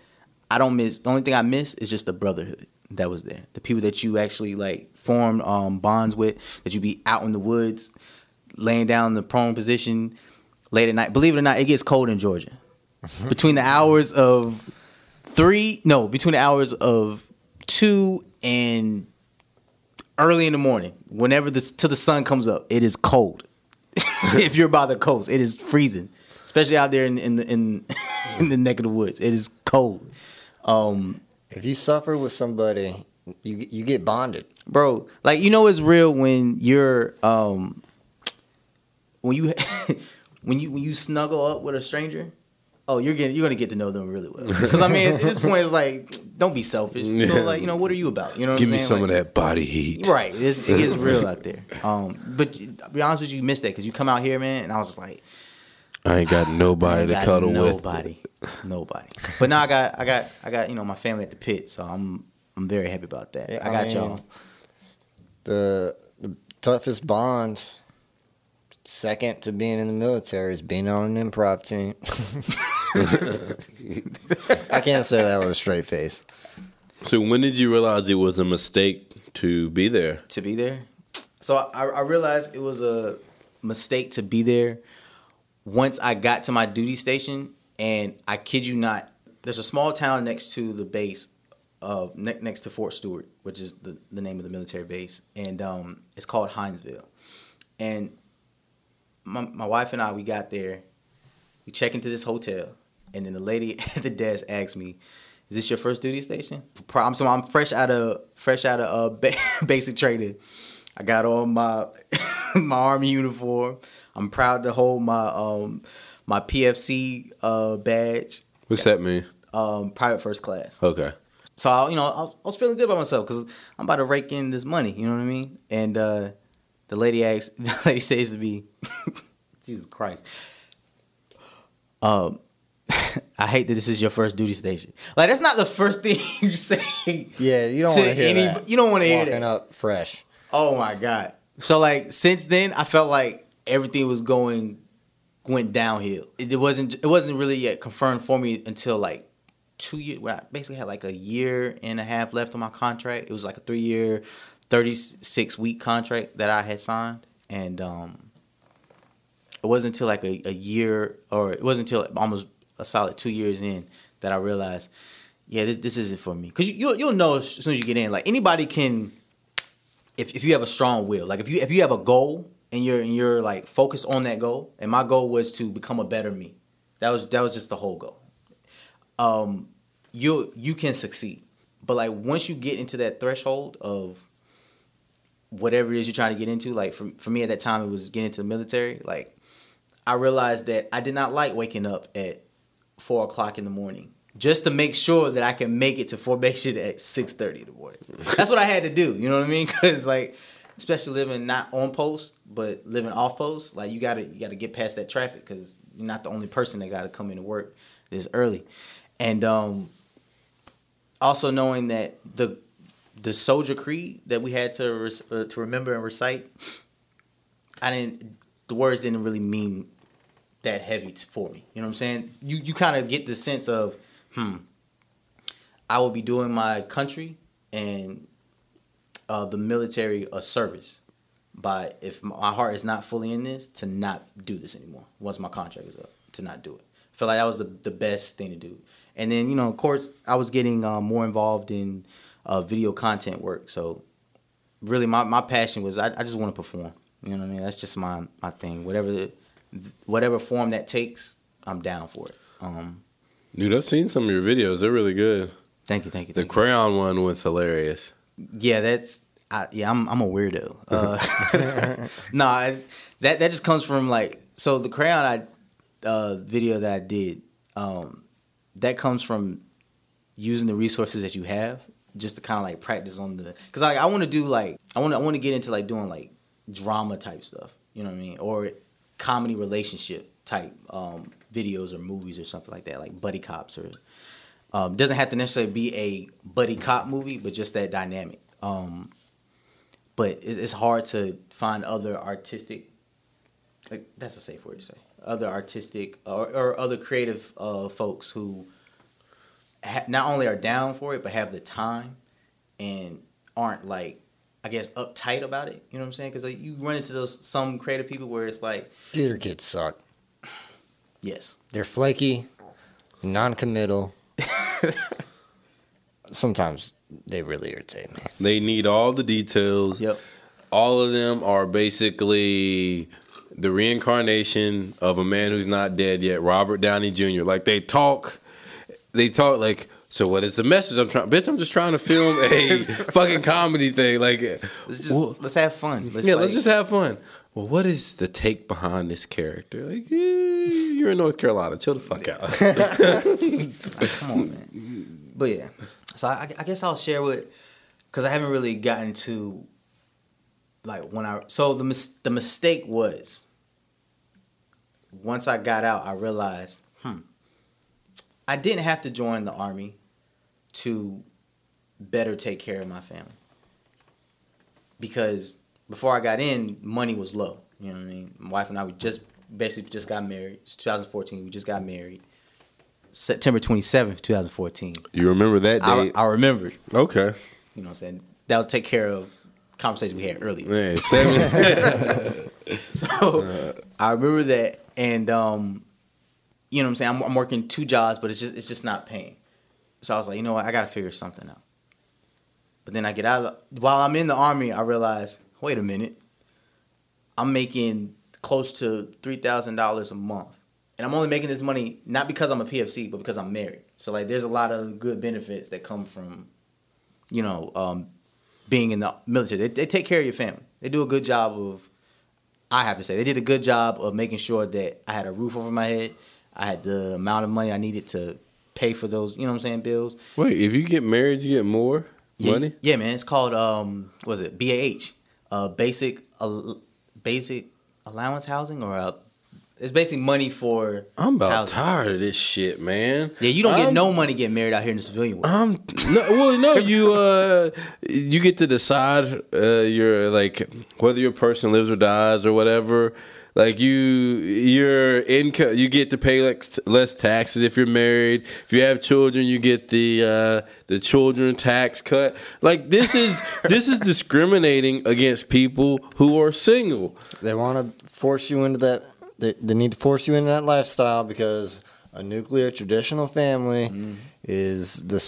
I don't miss. The only thing I miss is just the brotherhood that was there. The people that you actually like formed um, bonds with. That you be out in the woods, laying down in the prone position late at night. Believe it or not, it gets cold in Georgia. Between the hours of three, no, between the hours of two and early in the morning, whenever the till the sun comes up, it is cold. if you're by the coast, it is freezing, especially out there in in the in, in the neck of the woods. It is cold. Um, If you suffer with somebody, you you get bonded. bro like you know it's real when you're um when you when you when you snuggle up with a stranger oh you're getting you're gonna get to know them really well. Because i mean at this point it's like don't be selfish. So like you know what are you about? You know what Give I'm me saying? some Like, of that body heat. right. It's, it gets real out there. Um but to be honest with you you missed that because you come out here man and i was like I ain't got nobody ain't to got cuddle nobody. Nobody. But now i got i got i got you know my family at the pit so i'm i'm very happy about that. Yeah, i got I mean, y'all The the toughest bonds, second to being in the military, is being on an improv team. I can't say that with a straight face. So when did you realize it was a mistake to be there? to be there. So I, I realized it was a mistake to be there once I got to my duty station, and I kid you not, there's a small town next to the base, of ne- next to Fort Stewart, which is the, the name of the military base, and um, it's called Hinesville. And my, my wife and I, we got there, we check into this hotel, and then the lady at the desk asked me, "Is this your first duty station?" Pro- I'm so I'm fresh out of fresh out of uh, ba- basic training. I got on my my army uniform. I'm proud to hold my um my PFC uh, badge, What's that mean? um, private first class. Okay. So I, you know, I was, I was feeling good about myself because I'm about to rake in this money. You know what I mean? And uh, the lady asks, the lady says to me, "Jesus Christ." Um, I hate that this is your first duty station. Like that's not the first thing you say. Yeah, you don't want to hear any- that. You don't want to hear that. up fresh. Oh my god. So like since then, I felt like everything was going went downhill. It, it wasn't. It wasn't really yet confirmed for me until like two years. Where I basically had like a year and a half left on my contract. It was like a three year, thirty six week contract that I had signed, and um, it wasn't until like a, a year, or it wasn't until almost a solid two years in that I realized, yeah, this this isn't for me. Cause you, you'll you'll know as soon as you get in. Like anybody can if, if you have a strong will, like if you if you have a goal and you're and you're like focused on that goal, and my goal was to become a better me. That was that was just the whole goal. Um, you you can succeed, but like once you get into that threshold of whatever it is you're trying to get into, like for for me at that time it was getting into the military. Like I realized that I did not like waking up at four o'clock in the morning just to make sure that I can make it to formation at six thirty in the morning. That's what I had to do. You know what I mean? Because like, especially living not on post but living off post, like you gotta you gotta get past that traffic because you're not the only person that gotta come into work this early, and um, also knowing that the the soldier creed that we had to rec- uh, to remember and recite, I didn't. The words didn't really mean that heavy t- for me. You know what I'm saying? You you kind of get the sense of, hmm, I will be doing my country and uh, the military a service by if my heart is not fully in this to not do this anymore once my contract is up to not do it. I feel like that was the the best thing to do. And then you know, of course, I was getting um, more involved in uh, video content work. So really, my, my passion was I, I just want to perform. You know what I mean? That's just my my thing. Whatever the, whatever form that takes, I'm down for it. Um, Dude, I've seen some of your videos. They're really good. thank you, thank you. The Thank you. crayon one was hilarious. Yeah, that's I, yeah. I'm I'm a weirdo. Uh, no, I, that that just comes from like so the crayon I uh, video that I did. Um, that comes from using the resources that you have just to kind of like practice on the because like I want to do like I want I want to get into like doing like drama type stuff. You know what I mean? Or comedy relationship type um, videos or movies or something like that, like buddy cops or um, doesn't have to necessarily be a buddy cop movie, but just that dynamic. Um, but it's, hard to find other artistic, like that's a safe word to say, other artistic or, or other creative uh, folks who ha- not only are down for it, but have the time and aren't like, I guess, uptight about it. You know what I'm saying? Because like, you run into those some creative people where it's like, Theater kids suck. yes, They're flaky, non-committal. Sometimes they really irritate me. They need all the details. yep, All of them are basically the reincarnation of a man who's not dead yet, Robert Downey Jr. Like they talk, they talk like. So what is the message I'm trying? Bitch, I'm just trying to film a fucking comedy thing. Like, let's just well, let's have fun. Let's yeah, like- let's just have fun. Well, what is the take behind this character? Like, eh, you're in North Carolina. Chill the fuck out. Come on, man. But yeah, so I, I guess I'll share with because I haven't really gotten to like when I so the mis- the mistake was once I got out, I realized, hmm, I didn't have to join the army to better take care of my family because before I got in, money was low. You know what I mean? My wife and I we just basically just got married. It's 2014. We just got married. September 27th, 2014. you remember that I, date? I remember. okay. You know what I'm saying? That'll take care of conversations we had earlier. Man, seven. So I remember that, and um, you know what I'm saying. I'm, I'm working two jobs, but it's just it's just not paying. So I was like, you know what? I got to figure something out. But then I get out. While I'm in the army, I realize, wait a minute, I'm making close to three thousand dollars a month, and I'm only making this money not because I'm a PFC, but because I'm married. So like, there's a lot of good benefits that come from, you know, um, being in the military. They, they take care of your family. They do a good job of I have to say they did a good job of making sure that I had a roof over my head. I had the amount of money I needed to pay for those. You know what I'm saying? Bills. Wait, if you get married, you get more Yeah, money. Yeah, man. It's called um, what was it BAH? Uh, basic uh, basic allowance housing or uh, it's basically money for. I'm about housing. tired of this shit, man. Yeah, you don't get I'm- no money getting married out here in the civilian world. Um, no, well, no, you uh, you get to decide uh, your like whether your person lives or dies or whatever. Like you, your income, you get to pay like s- less taxes if you're married. If you have children, you get the uh, the children tax cut. Like this is this is discriminating against people who are single. They want to force you into that. They, they need to force you into that lifestyle because a nuclear traditional family is the.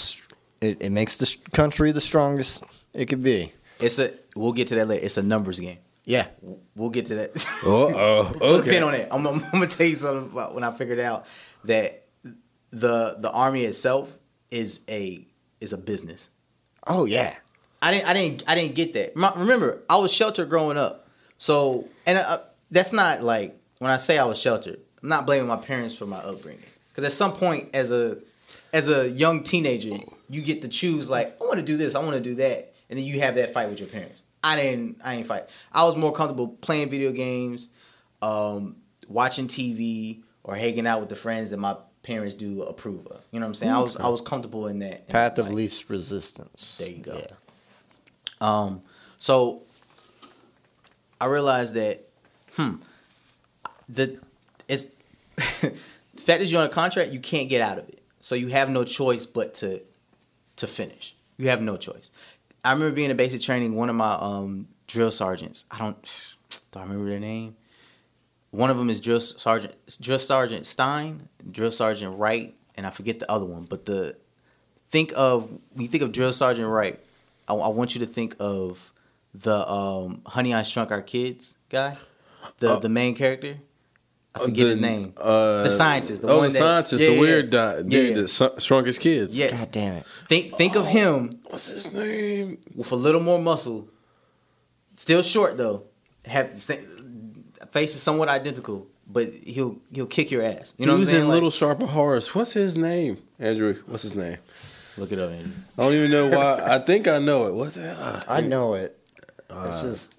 It, it makes the country the strongest it could be. It's a. We'll get to that later. It's a numbers game. Yeah. We'll get to that. Oh, oh, Put a pin on it. I'm, I'm, I'm gonna tell you something about when I figured out that the the army itself is a is a business. Oh yeah. I didn't I didn't I didn't get that. My- Remember, I was sheltered growing up. So, and uh, that's not like when I say I was sheltered. I'm not blaming my parents for my upbringing. Because at some point, as a as a young teenager, you get to choose like I want to do this, I want to do that, and then you have that fight with your parents. I didn't I didn't fight. I was more comfortable playing video games, um, watching TV, or hanging out with the friends that my parents do approve of. You know what I'm saying? I was I was comfortable in that. in Path that of life. least resistance. There you go. Yeah. Um, so I realized that, hmm, the it's the fact that you're on a contract, you can't get out of it. So you have no choice but to to finish. You have no choice. I remember being in basic training. One of my um, drill sergeants. I don't. Do I remember their name? One of them is drill sergeant drill sergeant Stein, drill sergeant Wright, and I forget the other one. But the think of when you think of drill sergeant Wright, I, I want you to think of the um, Honey I Shrunk Our Kids guy, the the main character. I forget his name. Uh, the scientist. The oh, one the that- scientist, yeah, the weird yeah. di- dude Yeah, yeah. that su- kids. Yes. God damn it. Think think of him What's his name? with a little more muscle, still short though. Have the face is somewhat identical, but he'll he'll kick your ass. You know he what was I'm saying? in Like- Little Shop of Horrors. What's his name? Andrew. What's his name? look it up, Andrew. I don't even know why. I think I know it. What's that? Uh, I know it. It's just,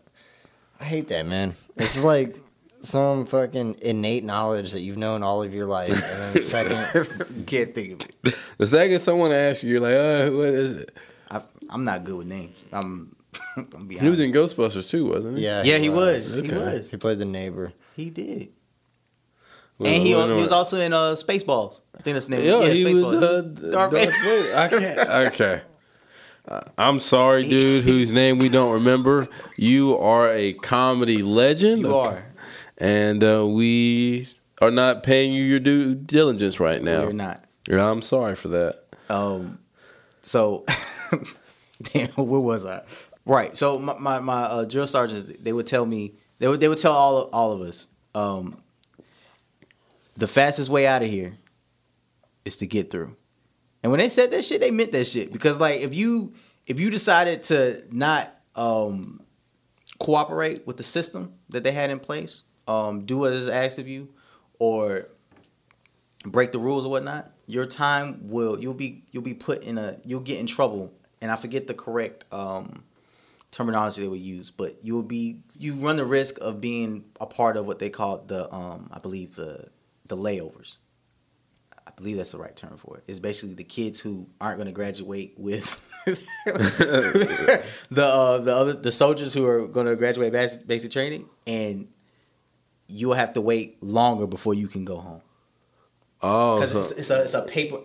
I hate that, man. It's just like some fucking innate knowledge that you've known all of your life, and then second, can't think of it. the second someone asks you, you're like, uh, what is it? I, I'm not good with names. I'm. I'm be He was in. Ghostbusters too, wasn't he? yeah, Yeah, he was. He Okay. was. He played the neighbor. He did. Was- and he, was- he was also in uh, Spaceballs. I think that's the name. Yeah, yeah, he was Spaceballs. uh, Darth Darth Vader. Vader. I can't. Okay. Uh, I'm sorry, dude, whose name we don't remember. You are a comedy legend. You are. And uh, we are not paying you your due diligence right now. You're not. Yeah, I'm sorry for that. Um, so, damn, where was I? Right. So my my, my uh, drill sergeants, they would tell me, they would they would tell all all of us, um, the fastest way out of here is to get through. And when they said that shit, they meant that shit because like if you if you decided to not um, cooperate with the system that they had in place, um, do what is asked of you, or break the rules or whatnot, your time will you'll be you'll be put in a you'll get in trouble. And I forget the correct um, terminology they would use, but you'll be you run the risk of being a part of what they call the um, I believe the the layovers. I believe that's the right term for it. It's basically the kids who aren't going to graduate with the uh, the other the soldiers who are going to graduate basic, basic training, and you'll have to wait longer before you can go home Oh, because so- it's, it's a it's a paper.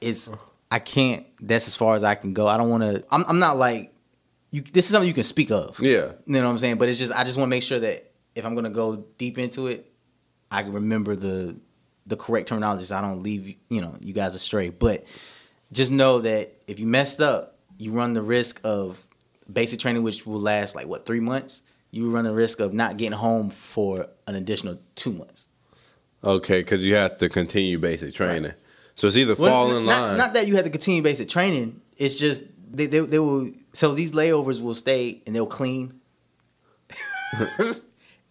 It's uh-huh. I can't. That's as far as I can go. I don't want to. I'm I'm not like you. This is something you can speak of. yeah. You know what I'm saying? But it's just I just want to make sure that if I'm gonna go deep into it, I can remember the the correct terminology so I don't leave you know you guys astray. But just know that if you messed up, you run the risk of basic training, which will last like what three months. You run the risk of not getting home for an additional two months. Okay, because you have to continue basic training. So it's either Well, fall in not, line. Not that you have to continue basic training. It's just they, they they will. So these layovers will stay and they'll clean.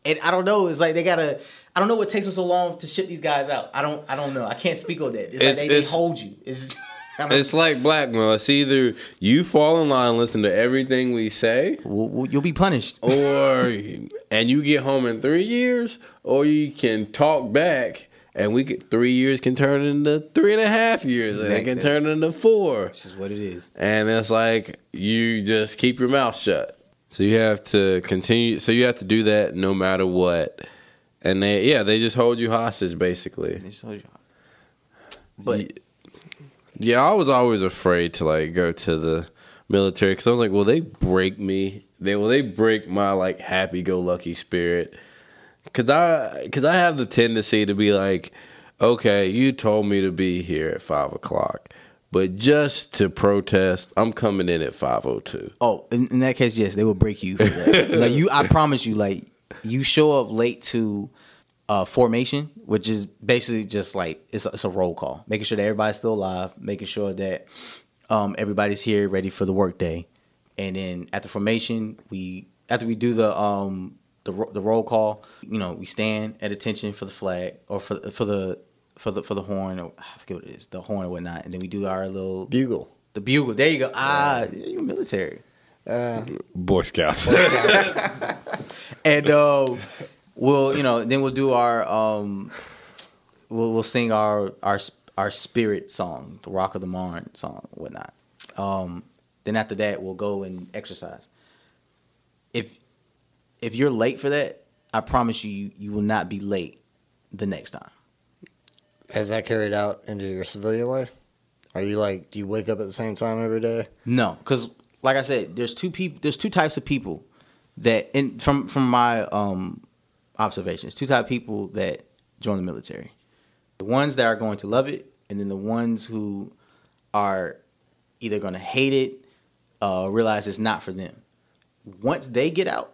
and I don't know. It's like they gotta. I I don't know what takes them so long to ship these guys out. I don't I don't know. I can't speak on that. It's, It's- like they, they hold you. It's It's like blackmail. It's either you fall in line, listen to everything we say, you'll be punished. or and you get home in three years, or you can talk back, and we get three years can turn into three and a half years, and it can turn into four. This is what it is. and it's like you just keep your mouth shut. So you have to continue. So you have to do that no matter what. And they, yeah, they just hold you hostage basically. They just hold you. But Yeah, I was always afraid to like go to the military because I was like, will they break me? They will they break my like happy go lucky spirit? Cause I cause I have the tendency to be like, okay, you told me to be here at five o'clock, but just to protest, I'm coming in at five o two. Oh, in, in that case, yes, they will break you for that. like you, I promise you, like you show up late to uh, formation, which is basically just like it's a, it's a roll call, making sure that everybody's still alive, making sure that um, everybody's here, ready for the workday, and then at the formation, we after we do the um the the roll call, you know, we stand at attention for the flag or for for the for the for the horn or I forget what it is, the horn or whatnot, and then we do our little Bugle. the bugle. There you go. Ah, you're military. Uh, Boy Scouts. and uh, we'll you know then we'll do our um we'll we'll sing our our our spirit song, the Rock of the Marne song, whatnot. Um, then after that we'll go and exercise. If if you're late for that, I promise you you, you will not be late the next time. has that carried out into your civilian life? Are you like, do you wake up at the same time every day? No, because like I said, there's two people. There's two types of people that, in from from my um observations, two type of people that join the military. The ones that are going to love it, and then the ones who are either going to hate it, uh, realize it's not for them. Once they get out,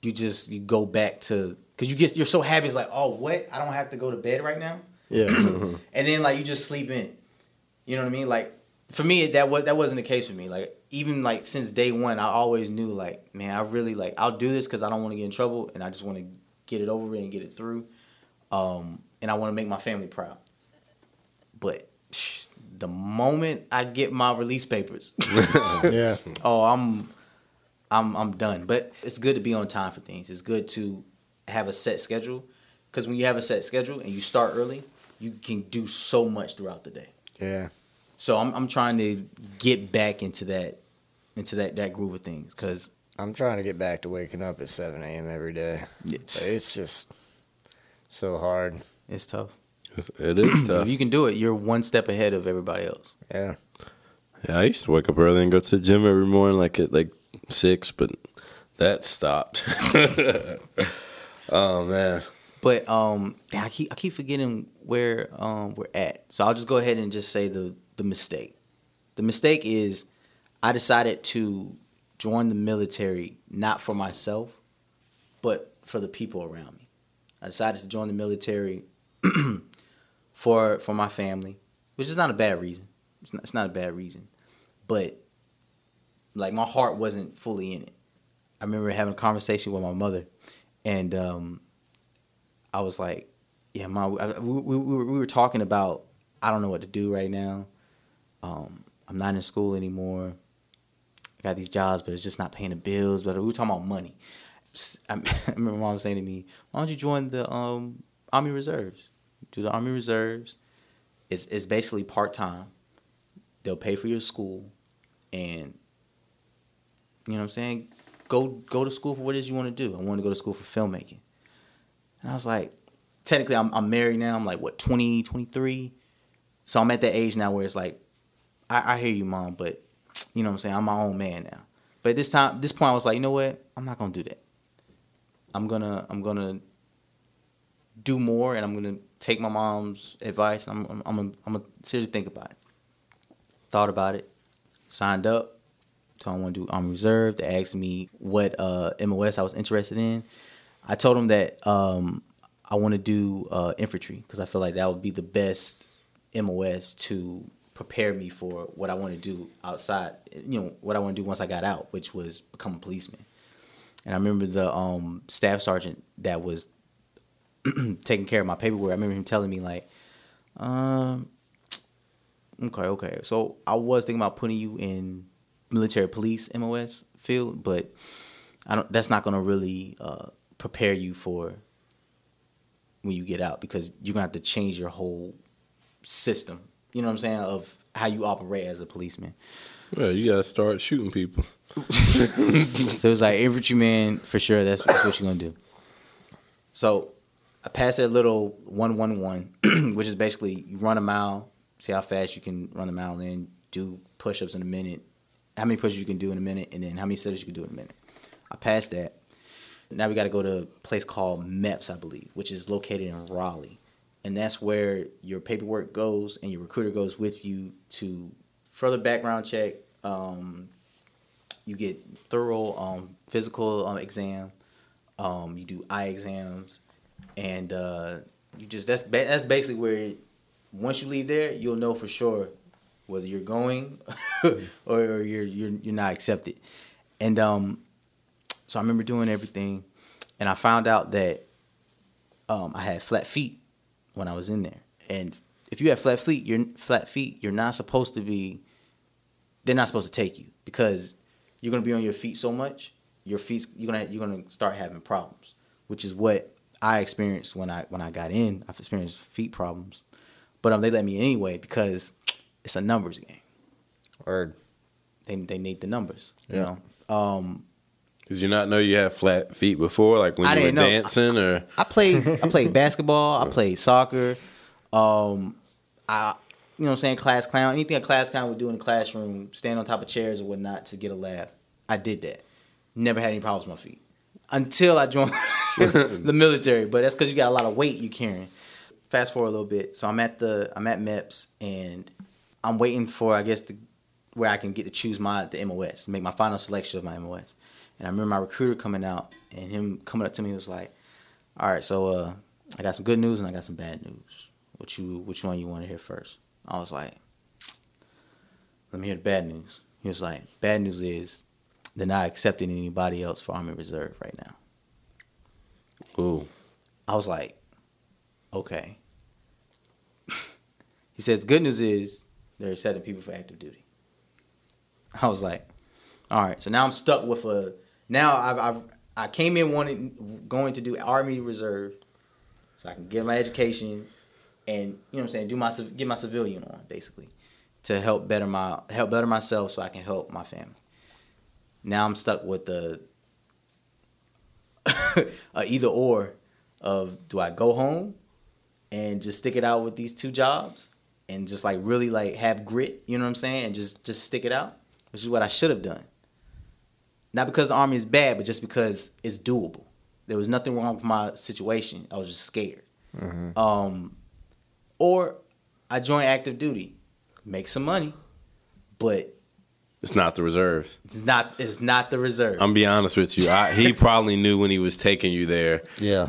you just you go back to because you get you're so happy. It's like, oh, what? I don't have to go to bed right now Yeah. and then like you just sleep in. You know what I mean? Like for me, that was that wasn't the case for me. Like even like since day one, I always knew like, man, I really like I'll do this because I don't want to get in trouble and I just want to get it over with and get it through, um, and I want to make my family proud. But psh, the moment I get my release papers, yeah. oh, I'm I'm I'm done. But it's good to be on time for things. It's good to have a set schedule because when you have a set schedule and you start early, you can do so much throughout the day. Yeah. So I'm I'm trying to get back into that into that that groove of things because I'm trying to get back to waking up at 7 a.m. every day. It's- it's just so hard. it's tough. it is tough. If you can do it, you're one step ahead of everybody else. Yeah. Yeah, I used to wake up early and go to the gym every morning, like at like six, but that stopped. oh man, But um, I keep I keep forgetting where um we're at. So I'll just go ahead and just say the the mistake. The mistake is I decided to join the military not for myself, but for the people around me. I decided to join the military for for my family, which is not a bad reason. It's not, it's not a bad reason, but like my heart wasn't fully in it. I remember having a conversation with my mother, and um, I was like, "Yeah, mom, we, we, we were- we were talking about I don't know what to do right now. Um, I'm not in school anymore. I got these jobs, but it's just not paying the bills. But we were talking about money. I remember mom saying to me, "Why don't you join the um, Army Reserves? Do the Army Reserves. It's it's basically part time. They'll pay for your school, and you know what I'm saying. Go go to school for what it is you want to do. I want to go to school for filmmaking." And I was like, technically, I'm, I'm married now. I'm like, what, 20, 23? So I'm at that age now where it's like, I, I hear you, mom, but you know what I'm saying? I'm my own man now. But at this time, this point, I was like, you know what? I'm not gonna do that. I'm gonna, I'm gonna do more, and I'm gonna take my mom's advice. I'm, I'm, I'm, gonna, I'm gonna seriously think about it. Thought about it, signed up. So I want to do Army Reserve. They asked me what uh, MOS I was interested in. I told them that um, I want to do uh, infantry because I feel like that would be the best MOS to prepare me for what I want to do outside. You know what I want to do once I got out, which was become a policeman. And I remember the um, staff sergeant that was taking care of my paperwork. I remember him telling me like, um, okay, okay. So I was thinking about putting you in military police MOS field, but I don't. That's not gonna really uh, prepare you for when you get out because you're gonna have to change your whole system. You know what I'm saying of how you operate as a policeman. Well, you gotta start shooting people. So it was like infantryman for sure. That's, that's what you're gonna do. So I passed that little one one one, which is basically you run a mile, see how fast you can run a mile, and do push ups in a minute. How many push ups you can do in a minute, and then how many sit ups you can do in a minute. I passed that. Now we got to go to a place called MEPS, I believe, which is located in Raleigh, and that's where your paperwork goes and your recruiter goes with you to further background check. Um, you get thorough um, physical um, exam. Um, you do eye exams, and uh, you just that's ba- that's basically where once you leave there, you'll know for sure whether you're going or you're you're you're not accepted. And um, so I remember doing everything, and I found out that um, I had flat feet when I was in there. And if you have flat feet, you're flat feet. You're not supposed to be. They're not supposed to take you because you're gonna be on your feet so much. Your feet, you're gonna you're gonna start having problems, which is what I experienced when I when I got in. I've experienced feet problems, but um, they let me anyway because it's a numbers game. Or They they need the numbers. You Yeah. know. Um, Did you not know you had flat feet before, like when I you were know. dancing, or I played I played basketball, I played soccer. Um I you know what I'm saying, class clown, anything a class clown would do in the classroom, stand on top of chairs or whatnot to get a laugh. I did that. Never had any problems with my feet. Until I joined the military. But that's because you got a lot of weight you carrying. Fast forward a little bit. So I'm at the I'm at MEPS and I'm waiting for I guess the where I can get to choose my the MOS, make my final selection of my MOS. And I remember my recruiter coming out and him coming up to me was like, "All right, so uh, I got some good news and I got some bad news. What you which one you want to hear first? I was like, "Let me hear the bad news." He was like, "Bad news is they're not accepting anybody else for Army Reserve right now." ooh, I was like, "Okay." he says, "Good news is they're accepting people for active duty." I was like, "All right." So now I'm stuck with a. Now I've, I've I came in wanting going to do Army Reserve, so I can get my education, and you know what I'm saying, do my get my civilian on basically, to help better my help better myself so I can help my family. Now I'm stuck with the either or of do I go home and just stick it out with these two jobs and just like really like have grit, you know what I'm saying, and just just stick it out, which is what I should have done. Not because the army is bad, but just because it's doable. There was nothing wrong with my situation. I was just scared. Um, or I join active duty, make some money, but it's not the reserves. it's not it's not the reserve. I'm be honest with you. I, he probably knew when he was taking you there.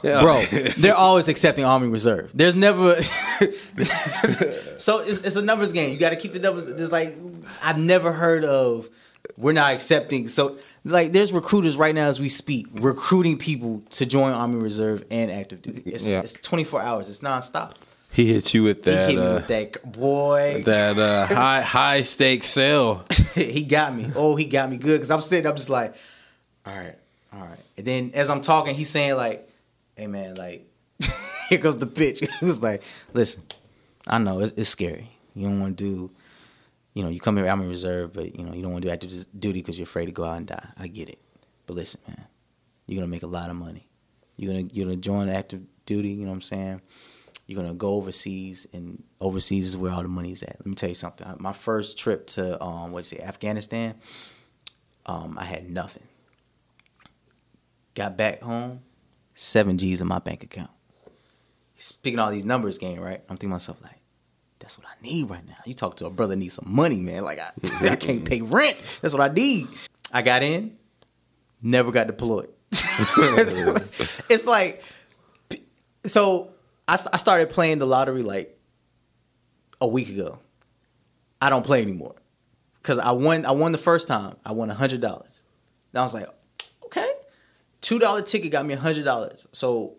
yeah. bro. they're always accepting Army Reserve. There's never. so it's, it's a numbers game. You got to keep the numbers. It's like I've never heard of. We're not accepting. So like, there's recruiters right now as we speak recruiting people to join Army Reserve and active duty. It's, Yeah. it's 24 hours. It's nonstop. He hit you with He that hit me uh, with that boy. that uh, high high stakes sale. he got me. Oh, he got me good because I'm sitting. I'm just like, all right, all right. And then as I'm talking, he's saying like, "Hey man, like, here goes the pitch." he was like, "Listen, I know it's, it's scary. You don't want to do, you know, you come here. I'm in reserve, but you know, you don't want to do active duty because you're afraid to go out and die. I get it. But listen, man, you're gonna make a lot of money. You're gonna you're gonna join active duty. You know what I'm saying?" You're gonna go overseas, and overseas is where all the money's at. Let me tell you something. My first trip to um, what's it, Afghanistan, um, I had nothing. Got back home, seven G's in my bank account. Speaking all these numbers game, right? I'm thinking myself like, that's what I need right now. You talk to a brother need some money, man. Like I, I can't mm-hmm. pay rent. That's what I need. I got in, never got deployed. it's like, so I, I started playing the lottery like a week ago. I don't play anymore because I won. I won the first time. I won a hundred dollars. And I was like, okay, two dollar ticket got me a hundred dollars. So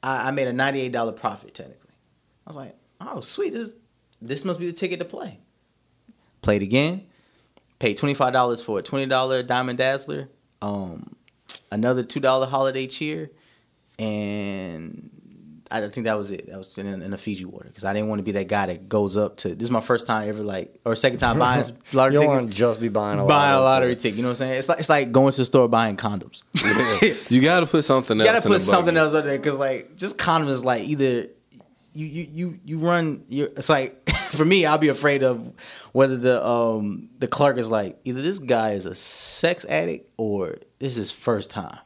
I, I made a ninety eight dollar profit technically. I was like, oh sweet, this is, this must be the ticket to play. Played again, paid twenty five dollars for a twenty dollar Diamond Dazzler, um, another two dollar Holiday Cheer, and I think that was it. That was in, in a Fiji water because I didn't want to be that guy that goes up to. This is my first time ever like or second time buying lottery you don't tickets. want to just be buying a buying a lottery lottery ticket. ticket. You know what I'm saying? It's like it's like going to the store buying condoms. You got to put something You else. gotta put something else up there because like just condoms like either you you you you run your it's like for me I'll be afraid of whether the um the clerk is like either this guy is a sex addict or this is his first time.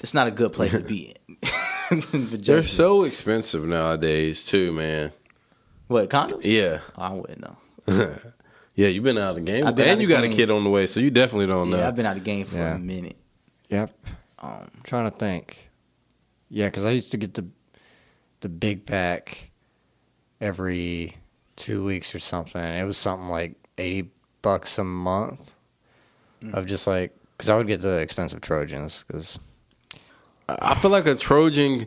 It's not a good place to be in. For They're so expensive nowadays, too, man. what condoms? Yeah, Oh, I wouldn't know. yeah. You've been out of the game, I've been and the you got a kid on the way, so you definitely don't know. Yeah, I've been out of the game for Yeah. a minute. Yep. Um, trying to think. Yeah, because I used to get the the big pack every two weeks or something. It was something like eighty bucks a month of just like because I would get the expensive Trojans because I feel like a Trojan.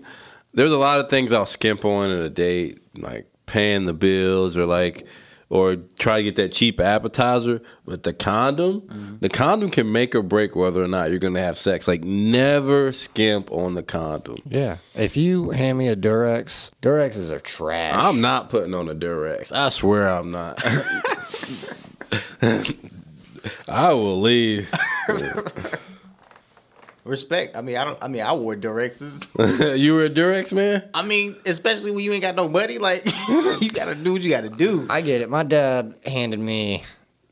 There's a lot of things I'll skimp on in a date, like paying the bills or like, or try to get that cheap appetizer. But the condom, mm-hmm. the condom can make or break whether or not you're gonna have sex. Like never skimp on the condom. yeah, if you hand me a Durex, Durexes are trash. I'm not putting on a Durex. I swear I'm not. I will leave. respect. I mean, I don't. I mean, I wore Durexes. you were a Durex man. I mean, especially when you ain't got no money, like you gotta do what you gotta do. I get it. My dad handed me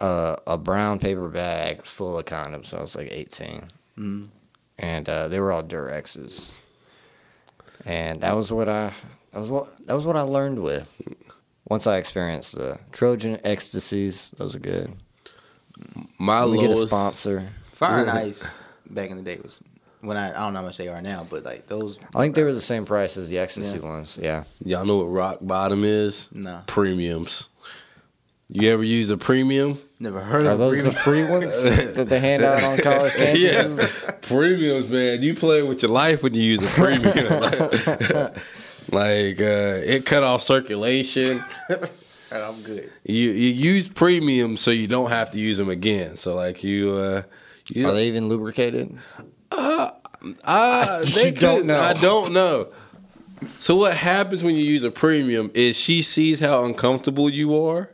uh, a brown paper bag full of condoms when I was like 18. And uh, they were all Durexes. And that was what I that was what that was what I learned with. Once I experienced the Trojan ecstasies, those are good. My Let me get a sponsor. Fire and Ice back in the day was when I I don't know how much they are now, but like those. I think they were the same price as the ecstasy Yeah. ones. Yeah. Y'all know what rock bottom is? No. Premiums. You ever use a premium? Never heard Are of those the free ones that they hand out on college campuses? Yeah. Premiums, man. You play with your life when you use a premium. like uh, it cut off circulation. And I'm good. You you use premium so you don't have to use them again. So like you uh you Are they even lubricated? Uh, they don't know. I don't know. So what happens when you use a premium is she sees how uncomfortable you are,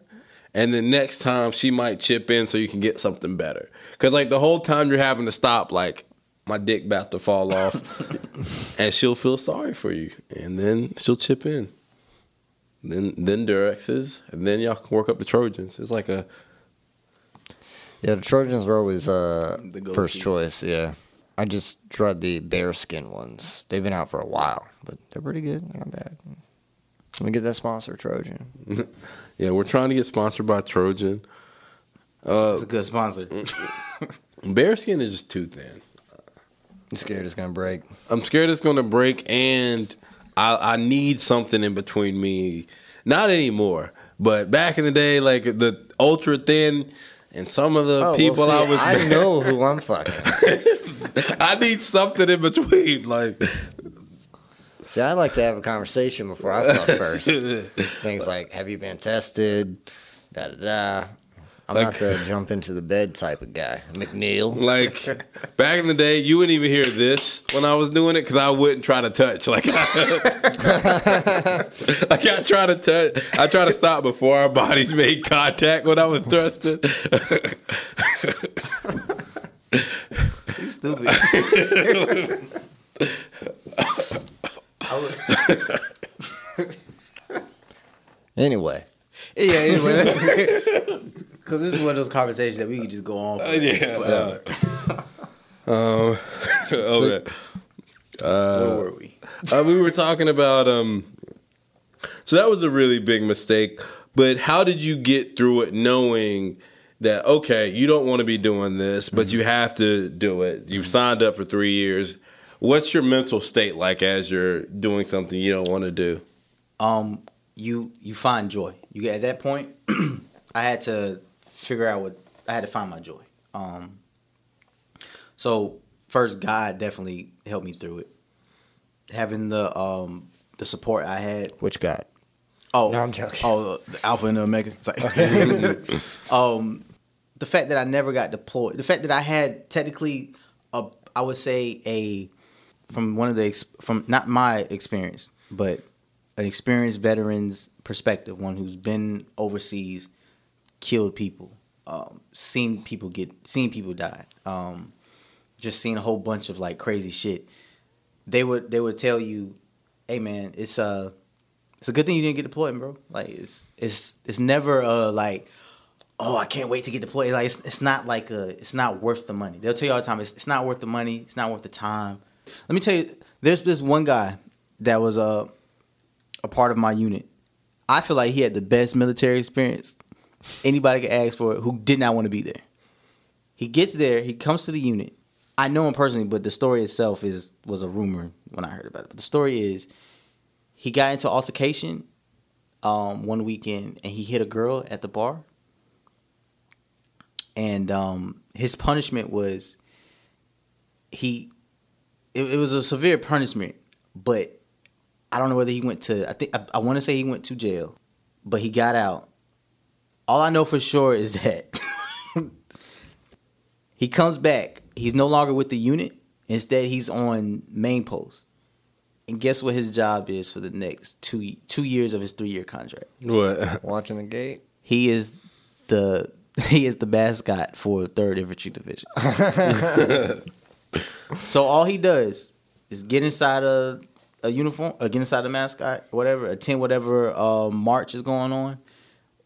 and the next time she might chip in so you can get something better. Cause like the whole time you're having to stop, like my dick about to fall off, and she'll feel sorry for you, and then she'll chip in. Then then Durexes, and then y'all can work up the Trojans. It's like a Yeah, the Trojans were always uh, The go-to. first choice. Yeah, I just tried the bearskin ones. They've been out for a while, but they're pretty good. They're not bad. Let me get that sponsor, Trojan. yeah. We're trying to get sponsored by Trojan. Uh, it's a good sponsor. bearskin is just too thin. I'm scared it's gonna break. I'm scared it's gonna break, and I, I need something in between me. Not anymore, but back in the day, like the ultra thin, and some of the Oh, well, people see, I was, I know who I'm fucking. I need something in between. Like, See, I like to have a conversation before I fuck first. Things like, have you been tested? Da da da. I'm not Like- the jump into the bed type of guy. McNeil. like back in the day, you wouldn't even hear this when I was doing it because I wouldn't try to touch. Like, I, like I try to touch, I try to stop before our bodies made contact when I was thrusting. You stupid. I Anyway, yeah. Anyway, because this is one of those conversations that we can just go on. For, yeah. forever. Um, okay. Where were we? uh, we were talking about um so that was a really big mistake but how did you get through it knowing that okay you don't want to be doing this but you have to do it you've signed up for three years what's your mental state like as you're doing something you don't want to do um you you find joy you get at that point i had to figure out what i had to find my joy um so first god definitely helped me through it having the um the support I had. Which God? Oh, No, I'm joking. Oh, the Alpha and the Omega. Um, the fact that I never got deployed, the fact that I had technically a, I would say a, from one of the from not my experience, but an experienced veteran's perspective, one who's been overseas, killed people, um, seen people get, seen people die, um, just seen a whole bunch of like crazy shit. They would they would tell you, "Hey man, it's uh it's a good thing you didn't get deployed, bro. Like it's it's it's never uh like oh I can't wait to get deployed. Like it's, it's not like a it's not worth the money. They'll tell you all the time it's it's not worth the money. It's not worth the time. Let me tell you, there's this one guy that was a a part of my unit. I feel like he had the best military experience anybody could ask for it who did not want to be there. He gets there, he comes to the unit. I know him personally, but the story itself is was a rumor when I heard about it. But the story is he got into altercation um, one weekend and he hit a girl at the bar. And um, his punishment was he it, it was a severe punishment, but I don't know whether he went to I think I, I want to say he went to jail, but he got out. All I know for sure is that he comes back. He's no longer with the unit. Instead, he's on main post. And guess what his job is for the next two two years of his three year contract? What? Watching the gate. He is the he is the mascot for Third Infantry Division. so all he does is get inside a a uniform, or get inside the mascot, whatever, attend whatever um, march is going on,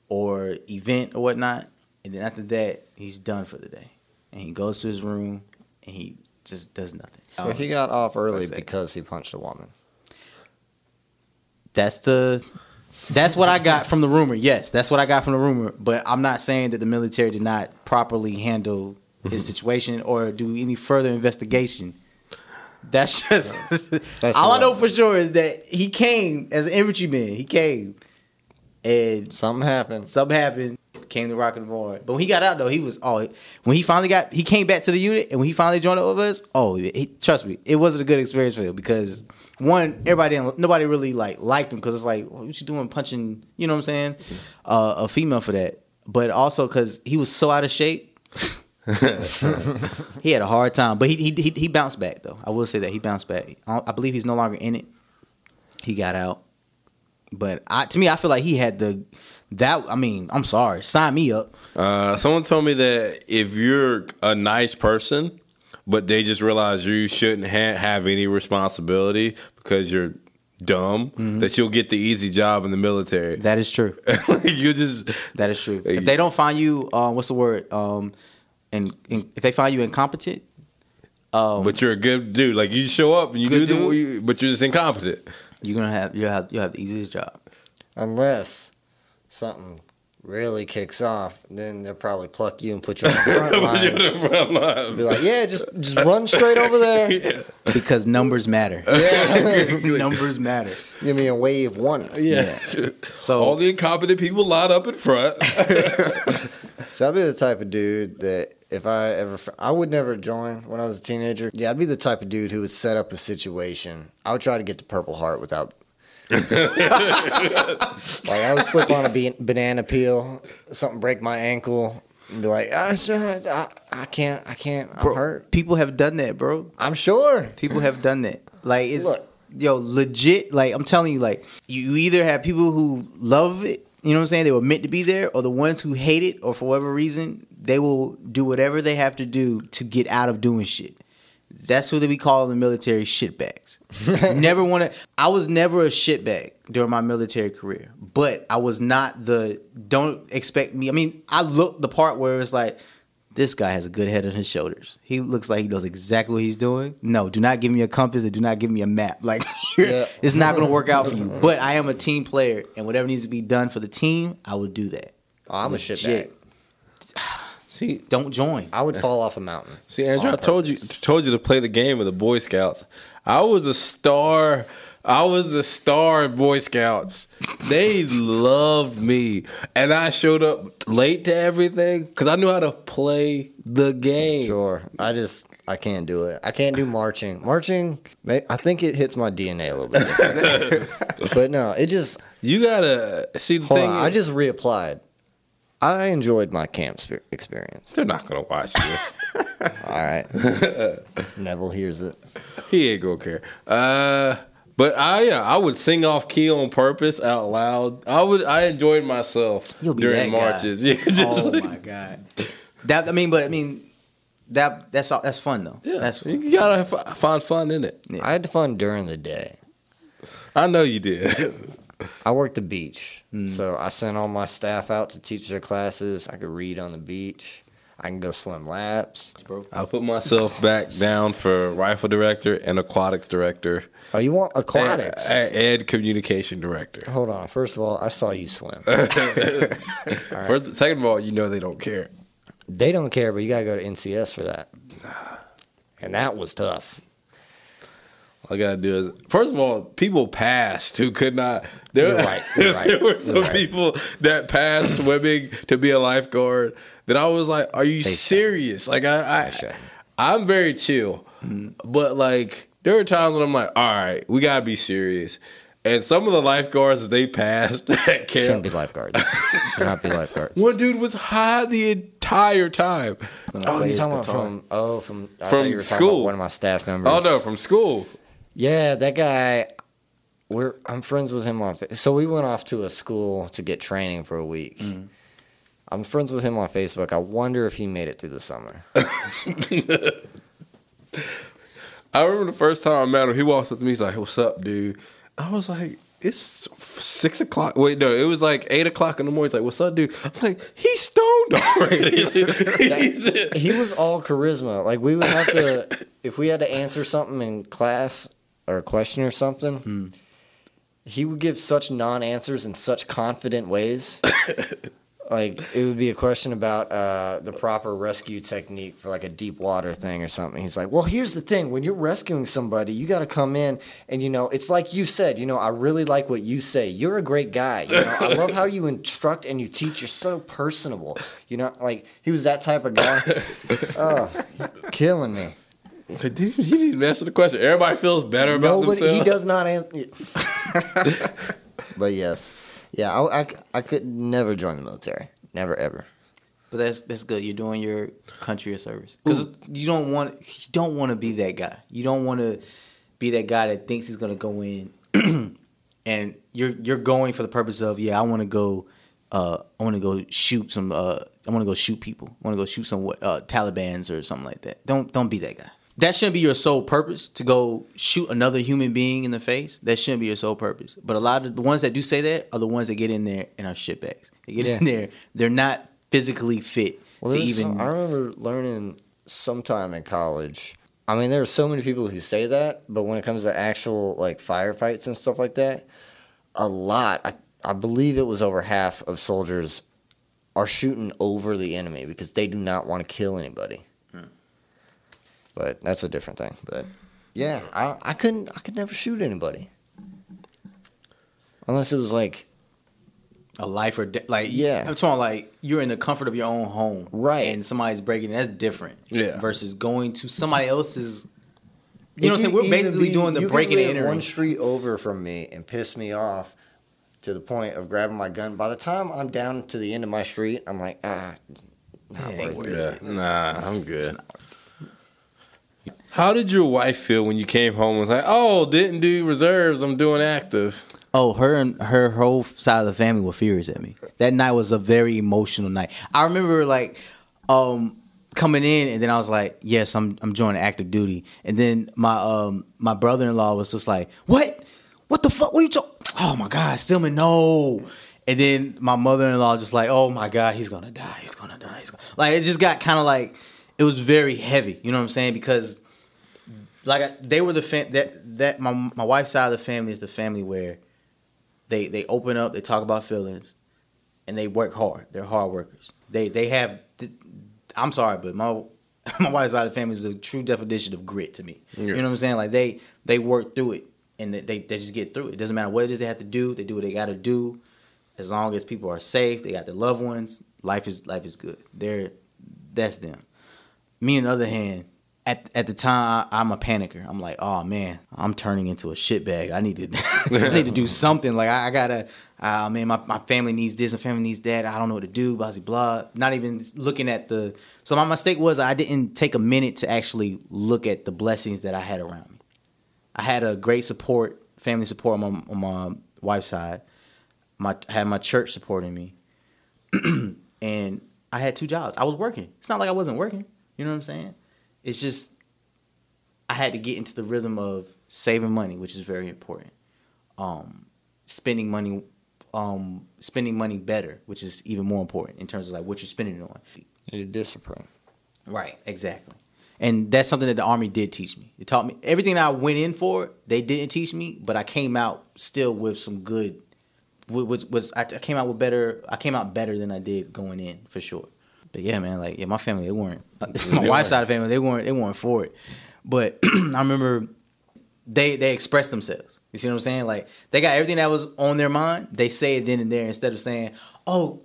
or event or whatnot, and then after that he's done for the day, and he goes to his room and he just does nothing. So he got off early because he punched a woman. That's the that's what I got from the rumor. Yes, that's what I got from the rumor. But I'm not saying that the military did not properly handle his situation or do any further investigation. That's just That's all I know for sure is that he came as an infantryman. He came and Something happened. something happened. Came to Rock and Roll. But when he got out though, he was oh when he finally got he came back to the unit and when he finally joined up with us, oh he, trust me, it wasn't a good experience for him because one everybody didn't- nobody really like liked him because it's like what you doing punching you know what I'm saying uh, a female for that, but also because he was so out of shape. he had a hard time, but he, he he he bounced back though. I will say that he bounced back. I, I believe he's no longer in it. He got out, but I to me I feel like he had the that. I mean I'm sorry, sign me up. Uh, someone told me that if you're a nice person, but they just realize you shouldn't ha- have any responsibility because you're dumb, that you'll get the easy job in the military. That is true. you just That is true. If they don't find you, um, what's the word? Um, and, and if they find you incompetent, but you're a good dude. Like you show up and you do the, you, but you're just incompetent. You're gonna have you have you have the easiest job. Unless something really kicks off, then they'll probably pluck you and put you on the front line. Be like, yeah, just just run straight over there. Because numbers matter. Yeah. numbers matter. Give me a wave one. Yeah. So All the incompetent people line up in front. So I'd be the type of dude that if I ever, I would never join when I was a teenager. Yeah, I'd be the type of dude who would set up a situation. I would try to get the Purple Heart without. like I would slip on a be- banana peel, something break my ankle, and be like, "Ah, sure, I, I can't, I can't, I'm bro, hurt." people have done that, bro. I'm sure. People have done that. Like it's Look. yo legit. Like I'm telling you, like you either have people who love it, you know what I'm saying? They were meant to be there, or the ones who hate it, or for whatever reason, they will do whatever they have to do to get out of doing shit. That's what we call in the military shitbags. never want to. I was never a shitbag during my military career, but I was not the. Don't expect me. I mean, I looked the part where it's like, this guy has a good head on his shoulders. He looks like he knows exactly what he's doing. No, do not give me a compass and do not give me a map. Like, Yeah. it's not going to work out for you. But I am a team player, and whatever needs to be done for the team, I will do that. Oh, I'm a Legit. shitbag. See, Don't join. I would fall off a mountain. see, Andrew, On I told you, told you to play the game of the Boy Scouts. I was a star I was a star in Boy Scouts. They loved me, and I showed up late to everything because I knew how to play the game. Sure. I just I can't do it. I can't do marching. Marching, I think it hits my DNA a little bit. but no, it just You gotta see the hold thing. on. I just reapplied. I enjoyed my camp spe- experience. they're not gonna watch this. All right. Neville hears it. he ain't gonna care. Uh, but I yeah, I would sing off key on purpose out loud. I would. I enjoyed myself You'll be during that guy. marches. Yeah, just oh like- my god. That I mean, but I mean, that that's all, that's fun though. yeah, that's fun. you gotta f- find fun in it. I had fun during the day. I know you did. I worked the beach, hmm. so I sent all my staff out to teach their classes. I could read on the beach. I can go swim laps. I put myself back down for rifle director and aquatics director. Oh, you want aquatics? and, and communication director. Hold on. First of all, I saw you swim. First, second of all, you know they don't care. They don't care, but you gotta go to NCS for that. And that was tough. All I gotta do is first of all, people passed who could not. There, You're right, you're right, there were some right. people that passed swimming to be a lifeguard that I was like, "Are you serious?" Like I, should. I I'm very chill, mm-hmm. but like there are times when I'm like, "All right, we gotta be serious." And some of the lifeguards that they passed at Shouldn't be lifeguards. Should not be lifeguards. one dude was high the entire time. Oh, you his talking about guitar. from oh from I From you were school. about one of my staff members. Oh no, from school. Yeah, that guy. We're I'm friends with him on. So we went off to a school to get training for a week. Mm. I'm friends with him on Facebook. I wonder if he made it through the summer. I remember the first time I met him, he walks up to me, he's like, What's up, dude? I was like, It's six o'clock. Wait, no, it was like eight o'clock in the morning. He's like, What's up, dude? I'm like, He's stoned already. he was all charisma. Like we would have to, if we had to answer something in class or a question or something, Hmm. he would give such non-answers in such confident ways. like it would be a question about uh, the proper rescue technique for like a deep water thing or something. He's like, "Well, here's the thing: when you're rescuing somebody, you got to come in and you know, it's like you said. You know, I really like what you say. You're a great guy. You know, I love how you instruct and you teach. You're so personable. You know, like he was that type of guy. oh, killing me. Did he, he didn't even answer the question. Everybody feels better about Nobody, themselves. he does not answer. but yes, yeah, I, I, I could never join the military. Never ever. But that's that's good. You're doing your country a service because you don't want you don't want to be that guy. You don't want to be that guy that thinks he's gonna go in, and you're you're going for the purpose of yeah, I want to go. Uh, I want to go shoot some. Uh, I want to go shoot people. I want to go shoot some uh, Taliban's or something like that. Don't don't be that guy. That shouldn't be your sole purpose to go shoot another human being in the face. That shouldn't be your sole purpose. But a lot of the ones that do say that are the ones that get in there and are shitbags. They get in there; they're not physically fit Well, to even. some- I remember learning sometime in college. I mean, there are so many people who say that, but when it comes to actual like firefights and stuff like that, a lot. I, I believe it was over half of soldiers are shooting over the enemy because they do not want to kill anybody. But that's a different thing. But yeah, I, I couldn't. I could never shoot anybody unless it was like a life or death. Like Yeah. I'm talking like you're in the comfort of your own home, Right. And somebody's breaking. That's different, Yeah. Versus going to somebody else's. It You know what I'm saying? We're basically be- doing the you could breaking and live entering. One street over from me and piss me off to the point of grabbing my gun. By the time I'm down to the end of my street, I'm like, ah, not It worth worth it. Yeah, nah, I'm good. How did your wife feel when you came home and was like, "Oh, didn't do reserves. I'm doing active." Oh, her and her whole side of the family were furious at me. That night was a very emotional night. I remember like um coming in and then I was like, "Yes, I'm I'm joining active duty." And then my um my brother-in-law was just like, "What? What the fuck? What are you talking? Oh my god, Stillman, no." And then my mother-in-law just like, "Oh my god, he's to die. He's to die. He's gonna... Like it just got kind of like it was very heavy, you know what I'm saying? Because like I- they were the fam- that that my my wife's side of the family is the family where they they open up, they talk about feelings, and they work hard. They're hard workers. They they have. I'm sorry, but my my wife's side of the family is the true definition of grit to me. You know what I'm saying? Like they they work through it, and they, they they just get through it. It doesn't matter what it is they have to do. They do what they got to do. As long as people are safe, they got their loved ones. Life is life is good. They're that's them. Me on the other hand, at at the time I, I'm a panicker. I'm like, oh man, I'm turning into a shitbag. I need to I need to do something. Like I, I gotta. Uh, man, my, my family needs this, my family needs that. I don't know what to do, blah, blah, blah. Not even looking at the. So my mistake was I didn't take a minute to actually look at the blessings that I had around me. I had a great support, family support on my, on my wife's side. My I had my church supporting me, and I had two jobs. I was working. It's not like I wasn't working. You know what I'm saying? It's just I had to get into the rhythm of saving money, which is very important. Um, spending money, um, spending money better, which is even more important in terms of like what you're spending it on. Your discipline. Right, exactly. And that's something that the army did teach me. It taught me everything I went in for. They didn't teach me, but I came out still with some good. Was was I came out with better? I came out better than I did going in for sure. But yeah, man, like yeah, my family they weren't. My wife's side of family they weren't they weren't for it. But I remember they they expressed themselves. You see what I'm saying? Like they got everything that was on their mind. They say it then and there instead of saying, "Oh,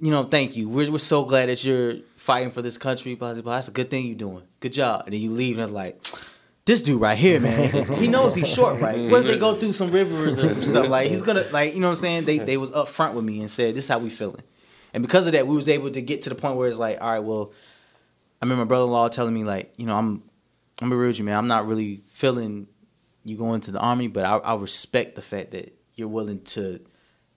you know, thank you. We're we're so glad that you're fighting for this country." Blah blah. blah. That's a good thing you're doing. Good job. And then you leave and it's like. This dude right here, man. he knows he's short, right? What if they go through some rivers or some stuff? Like he's gonna, like you know what I'm saying? They they was up front with me and said, "This is how we feeling," and because of that, we was able to get to the point where it's like, all right, well, I remember my brother-in-law telling me like, you know, I'm I'm be real with you, man. I'm not really feeling you going to the army, but I, I respect the fact that you're willing to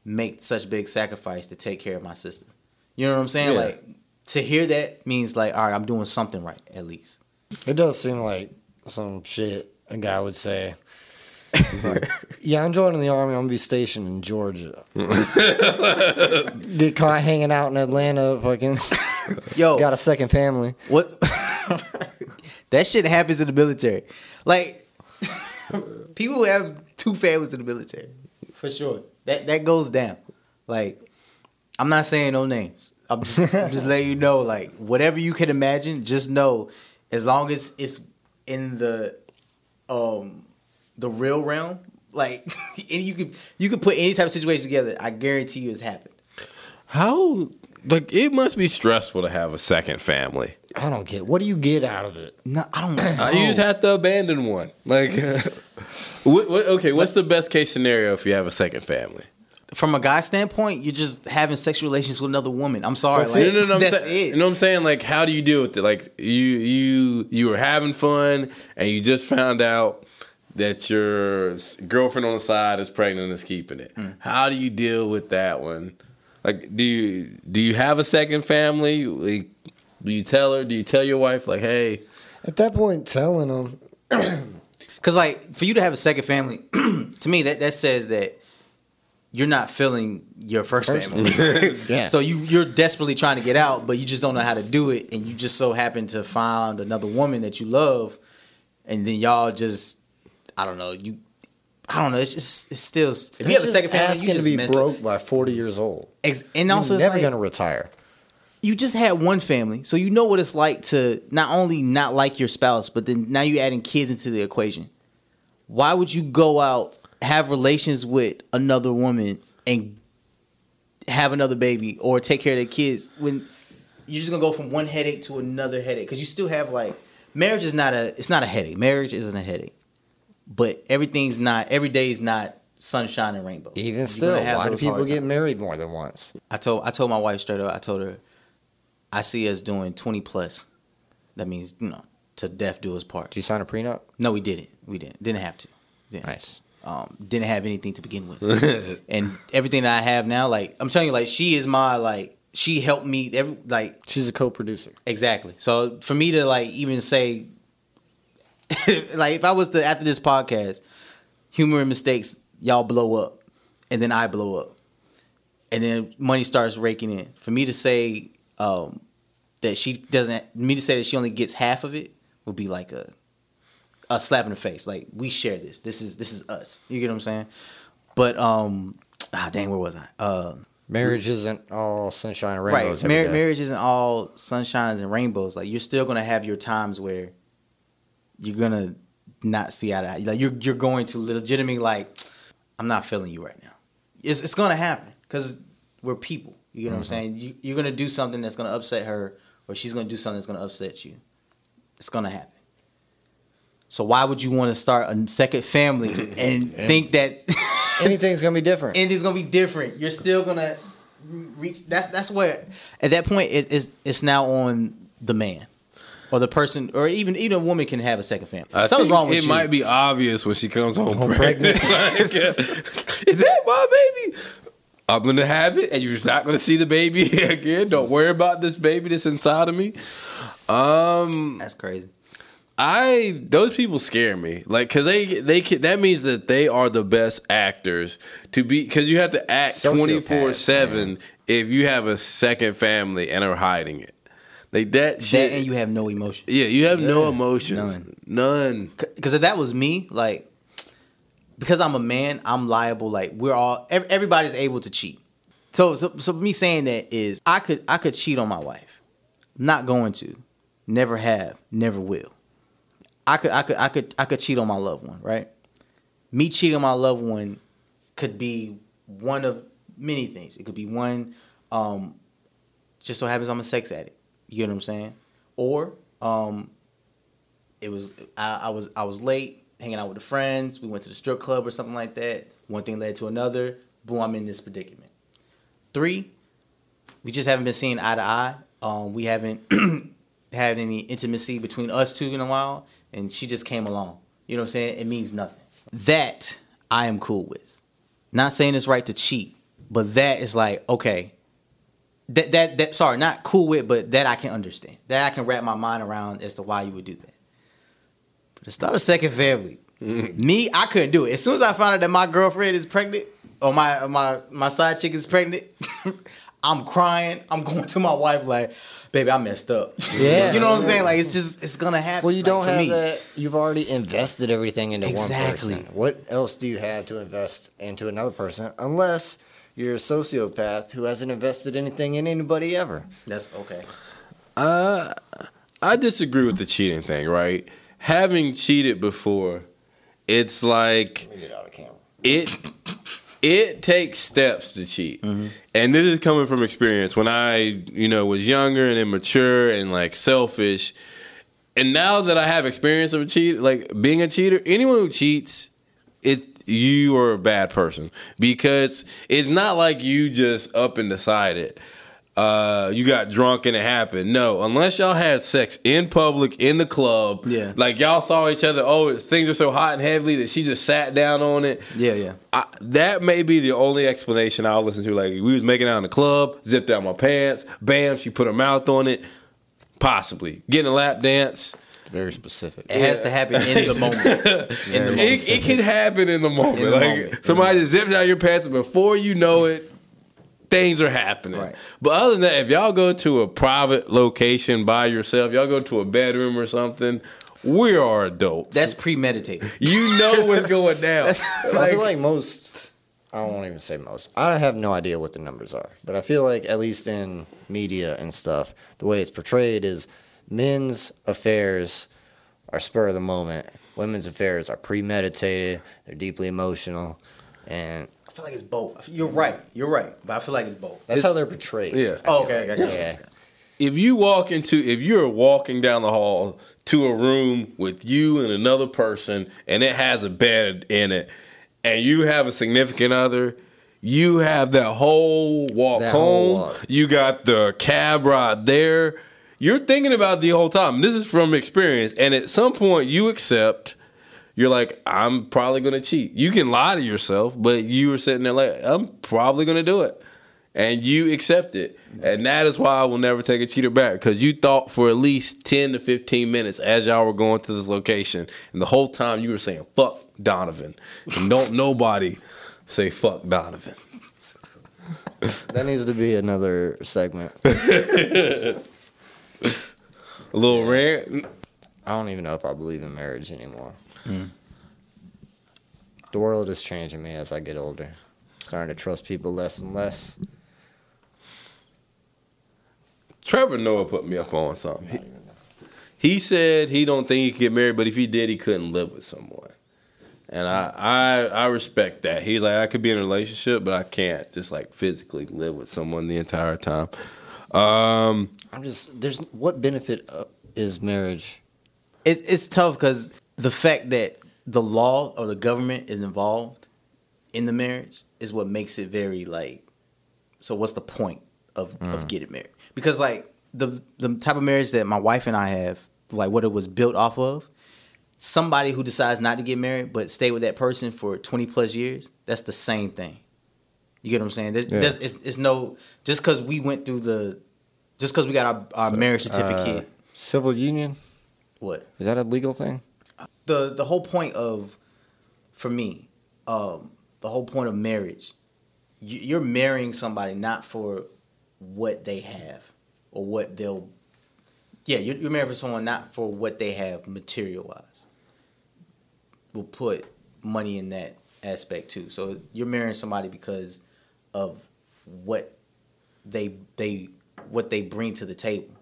make such big sacrifice to take care of my sister. You know what I'm saying? Yeah. Like to hear that means like, all right, I'm doing something right at least. It does seem like some shit a guy would say. Like, yeah, I'm joining the army. I'm gonna be stationed in Georgia. Get caught hanging out in Atlanta. Fucking Yo, got a second family. What? that shit happens in the military. Like people have two families in the military, for sure. That that goes down. Like I'm not saying no names. I'm just, I'm just letting you know. Like whatever you can imagine, just know as long as it's in the um the real realm, like and you could you could put any type of situation together. I guarantee you it's happened. How like it must be stressful to have a second family. I don't get. What do you get out of it? No, I don't know. Uh, you just have to abandon one. Like, what, what, okay, what's the best case scenario if you have a second family? from a guy standpoint, you're just having sexual relations with another woman. I'm sorry, That's like, it. No, no, no. I'm that's saying, it. You know what I'm saying? Like, how do you deal with it? Like, you you you were having fun, and you just found out that your girlfriend on the side is pregnant and is keeping it. Hmm. How do you deal with that one? Like, do you do you have a second family? Like, do you tell her? Do you tell your wife like, hey? At that point, telling them Cause like for you to have a second family, to me that that says that you're not feeling your first, First family. Yeah. So you you're desperately trying to get out, but you just don't know how to do it, and you just so happen to find another woman that you love, and then y'all just I don't know you. I don't know. It's just it's still. If you have a second family, you asking just to be broke by 40 years old. Ex- and You're also, never like- gonna retire. you just had one family, so you know what it's like to not only not like your spouse, but then now you're adding kids into the equation. Why would you go out, have relations with another woman, and have another baby or take care of the kids when you're just gonna go from one headache to another headache? Because you still have like marriage is not a it's not a headache. Marriage isn't a headache, but everything's not every day is not sunshine and rainbow. Even You're still, why do people get times. married more than once? I told I told my wife straight up. I told her, I see us doing twenty plus. That means you know to death do us part. Do you sign a prenup? No, we didn't. We didn't. Didn't have to. Didn't Nice. Um, didn't have anything to begin with, and everything that I have now, like I'm telling you, like she is my like she helped me. Every like She's a co-producer. Exactly. So for me to like even say, like if I was to after this podcast, humor and mistakes, y'all blow up, and then I blow up, and then money starts raking in. For me to say um, that she doesn't, me to say that she only gets half of it would be like a a slap in the face. Like we share this. This is this is us. You get what I'm saying? But um, ah, dang, where was I? Uh, Marriage isn't all sunshine and rainbows. every Mar- marriage isn't all sunshines and rainbows. Like you're still gonna have your times where you're gonna not see to eye. Like you're you're going to legitimately like, I'm not feeling you right now. It's it's gonna happen because we're people. You know what I'm mm-hmm. saying? You, you're gonna do something that's gonna upset her, or she's gonna do something that's gonna upset you. It's gonna happen. So why would you want to start a second family and think that Anything's gonna be different. anything's gonna be different? You're still gonna reach. That's that's where at that point it, it's it's now on the man or the person or even even a woman can have a second family. I Something's wrong with it you. might be obvious when she comes home, pregnant. Like, uh, is that my baby? I'm gonna have it, and you're not gonna see the baby again. Don't worry about this baby that's inside of me. Um, That's crazy. I those people scare me. Like, cause they they can, that means that they are the best actors to be. Cause you have to act twenty four seven if you have a second family and are hiding it. Like that shit. That and you have no emotion. yeah, you have no Yeah, emotions. none. None. Because if that was me, like, because I'm a man, I'm liable. Like, we're all everybody's able to cheat. So, so, so me saying that is, I could, I could cheat on my wife. Not going to, never have, never will. I could, I could, I could, I could cheat on my loved one. Right? Me cheating on my loved one could be one of many things. It could be one, um, just so happens I'm a sex addict. You get what I'm saying? Or, um, it was I, I was I was late hanging out with the friends. We went to the strip club or something like that. One thing led to another. Boom, I'm in this predicament. Three, we just haven't been seeing eye to eye. Um, we haven't had any intimacy between us two in a while, and she just came along. You know what I'm saying? It means nothing. That I am cool with. Not saying it's right to cheat, but that is like okay. That that that sorry, not cool with, but that I can understand. That I can wrap my mind around as to why you would do that. But to start a second family, mm-hmm. me, I couldn't do it. As soon as I found out that my girlfriend is pregnant, or my my my side chick is pregnant, I'm crying. I'm going to my wife like, baby, I messed up. Yeah. you know what I'm saying? Like it's just it's gonna happen. Well, you don't for have me. that. You've already invested everything into Exactly. one person. What else do you have to invest into another person unless you're a sociopath who hasn't invested anything in anybody ever? That's okay. Uh, I disagree with the cheating thing, right? Having cheated before, it's like Get out of camera. it it takes steps to cheat. And this is coming from experience when I, you know, was younger and immature and like selfish. And now that I have experience of a cheat, like being a cheater, anyone who cheats, it you are a bad person because it's not like you just up and decided. Uh, you got drunk and it happened. No, unless y'all had sex in public in the club, Yeah. like y'all saw each other. Oh, things are so hot and heavy that she just sat down on it. Yeah, yeah. I, that may be the only explanation I'll listen to. Like we was making out in the club, zipped out my pants, bam, she put her mouth on it. Possibly getting a lap dance. Very specific. It has to happen in the moment. in the moment. It, it can happen in the moment. In the like moment. Somebody just zips out your pants, and before you know it, things are happening. Right. But other than that, if y'all go to a private location by yourself, y'all go to a bedroom or something, we are adults. That's premeditated. you know what's going down. I feel like most. I won't even say most. I have no idea what the numbers are, but I feel like at least in media and stuff, the way it's portrayed is men's affairs are spur of the moment. Women's affairs are premeditated. They're deeply emotional, and I feel like it's both. You're right. You're right. But I feel like it's both. that's how they're portrayed. Yeah. Oh, okay, okay, okay. Yeah. if you walk into if you're walking down the hall to a room with you and another person and it has a bed in it and you have a significant other you have that whole walk That home whole walk. you got the cab ride there you're thinking about the whole time this is from experience and at some point you accept you're like i'm probably gonna cheat you can lie to yourself but you were sitting there like i'm probably gonna do it and you accept it. And that is why I will never take a cheater back because you thought for at least 10 to 15 minutes as y'all were going to this location. And the whole time you were saying, fuck Donovan. And don't nobody say fuck Donovan. That needs to be another segment. A little rant. I don't even know if I believe in marriage anymore. The world is changing me as I get older. Starting to trust people less and less. Trevor Noah put me up on something. He, he said he don't think he could get married, but if he did, he couldn't live with someone. And I, I I respect that. He's like, I could be in a relationship, but I can't just like physically live with someone the entire time. Um, I'm just there's what benefit uh, is marriage? it, it's tough because the fact that the law or the government is involved in the marriage is what makes it very like. So what's the point of of getting married? Because like the the type of marriage that my wife and I have, like what it was built off of. Somebody who decides not to get married but stay with that person for twenty plus years, that's the same thing. You get what I'm saying? There's, Yeah. there's, it's, it's no just because we went through the, just because we got our, our marriage certificate. Uh, civil union what? is that a legal thing? the the whole point of for me um the whole point of marriage you, you're marrying somebody not for what they have or what they'll yeah you're, you're married for someone not for what they have material wise we'll put money in that aspect too so you're marrying somebody because of what they they what they bring to the table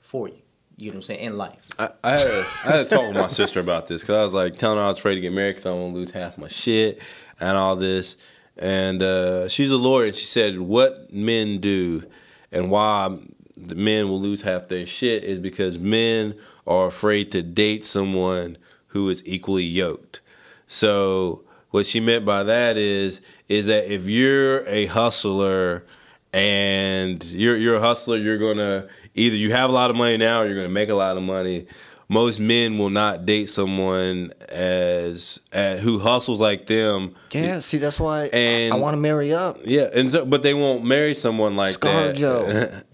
for you you know what i'm saying in life I, I, had a, I had talk with my sister about this because I was like telling her I was afraid to get married because I want to lose half my shit and all this. And uh, she's a lawyer, and she said what men do and why the men will lose half their shit is because men are afraid to date someone who is equally yoked. So what she meant by that is is that if you're a hustler and you're you're a hustler, you're gonna either you have a lot of money now or you're gonna make a lot of money. Most men will not date someone as, as who hustles like them. Yeah, see that's why And- I, want to marry up. Yeah, and so, but they won't marry someone like Scarlett that. Joe.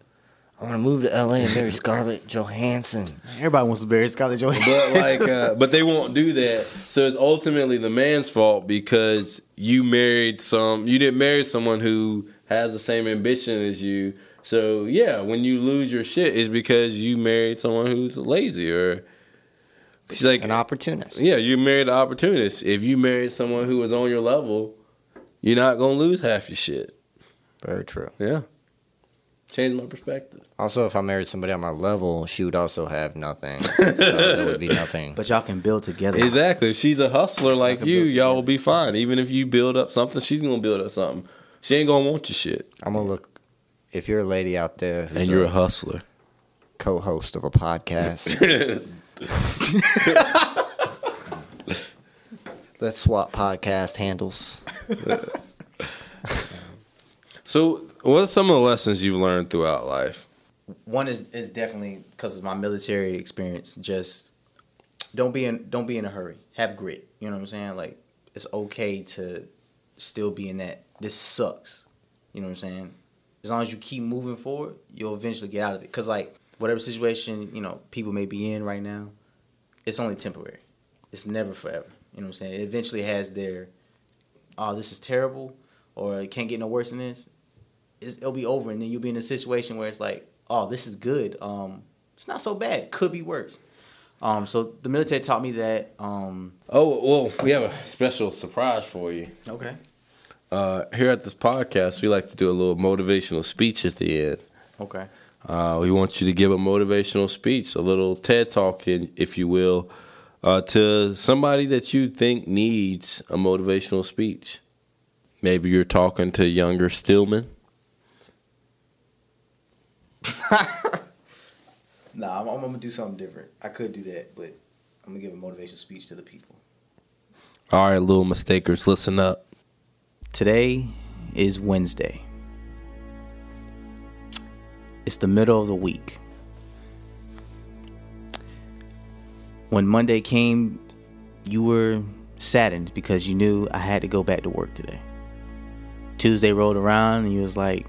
I want to move to LA and marry Scarlett Johansson. everybody wants to marry scarlett johansson but like, uh, but they won't do that. So it's ultimately the man's fault because you married some. You didn't marry someone who has the same ambition as you. So yeah, when you lose your shit, is because you married someone who's lazy or. She's like An opportunist. Yeah, you married an opportunist. If you married someone who was on your level, you're not gonna lose half your shit. Very true. Yeah, Change my perspective. Also, if I married somebody on my level, she would also have nothing. so there would be nothing. but y'all can build together Exactly. If she's a hustler like you, y'all will be fine. Even if you build up something, she's gonna build up something. She ain't gonna want your shit. I'm gonna look. If you're a lady out there who's And you're a a hustler. co-host of a podcast, let's swap podcast handles. So, what are some of the lessons you've learned throughout life? one is is definitely because of my military experience just don't be in don't be in a hurry have grit you know what i'm saying like it's okay to still be in that this sucks. You know what i'm saying? As long as you keep moving forward you'll eventually get out of it. Because like whatever situation you know people may be in right now it's only temporary. It's never forever. You know what i'm saying? It eventually has their oh this is terrible or it can't get no worse than this. It's, it'll be over and then you'll be in a situation where it's like oh this is good. Um it's not so bad. Could be worse. Um so the military taught me that um Oh, well, we have a special surprise for you. okay Uh, here at this podcast, we like to do a little motivational speech at the end. okay Uh, we want you to give a motivational speech, a little TED talk, in- if you will, uh, to somebody that you think needs a motivational speech. Maybe you're talking to younger Stillman. nah I'm, I'm gonna do something different i could do that but i'm gonna give a motivational speech to the people All right, little mistakers, listen up. Today is wednesday. It's the middle of the week. When monday came you were saddened because you knew i had to go back to work today. Tuesday rolled around and you was like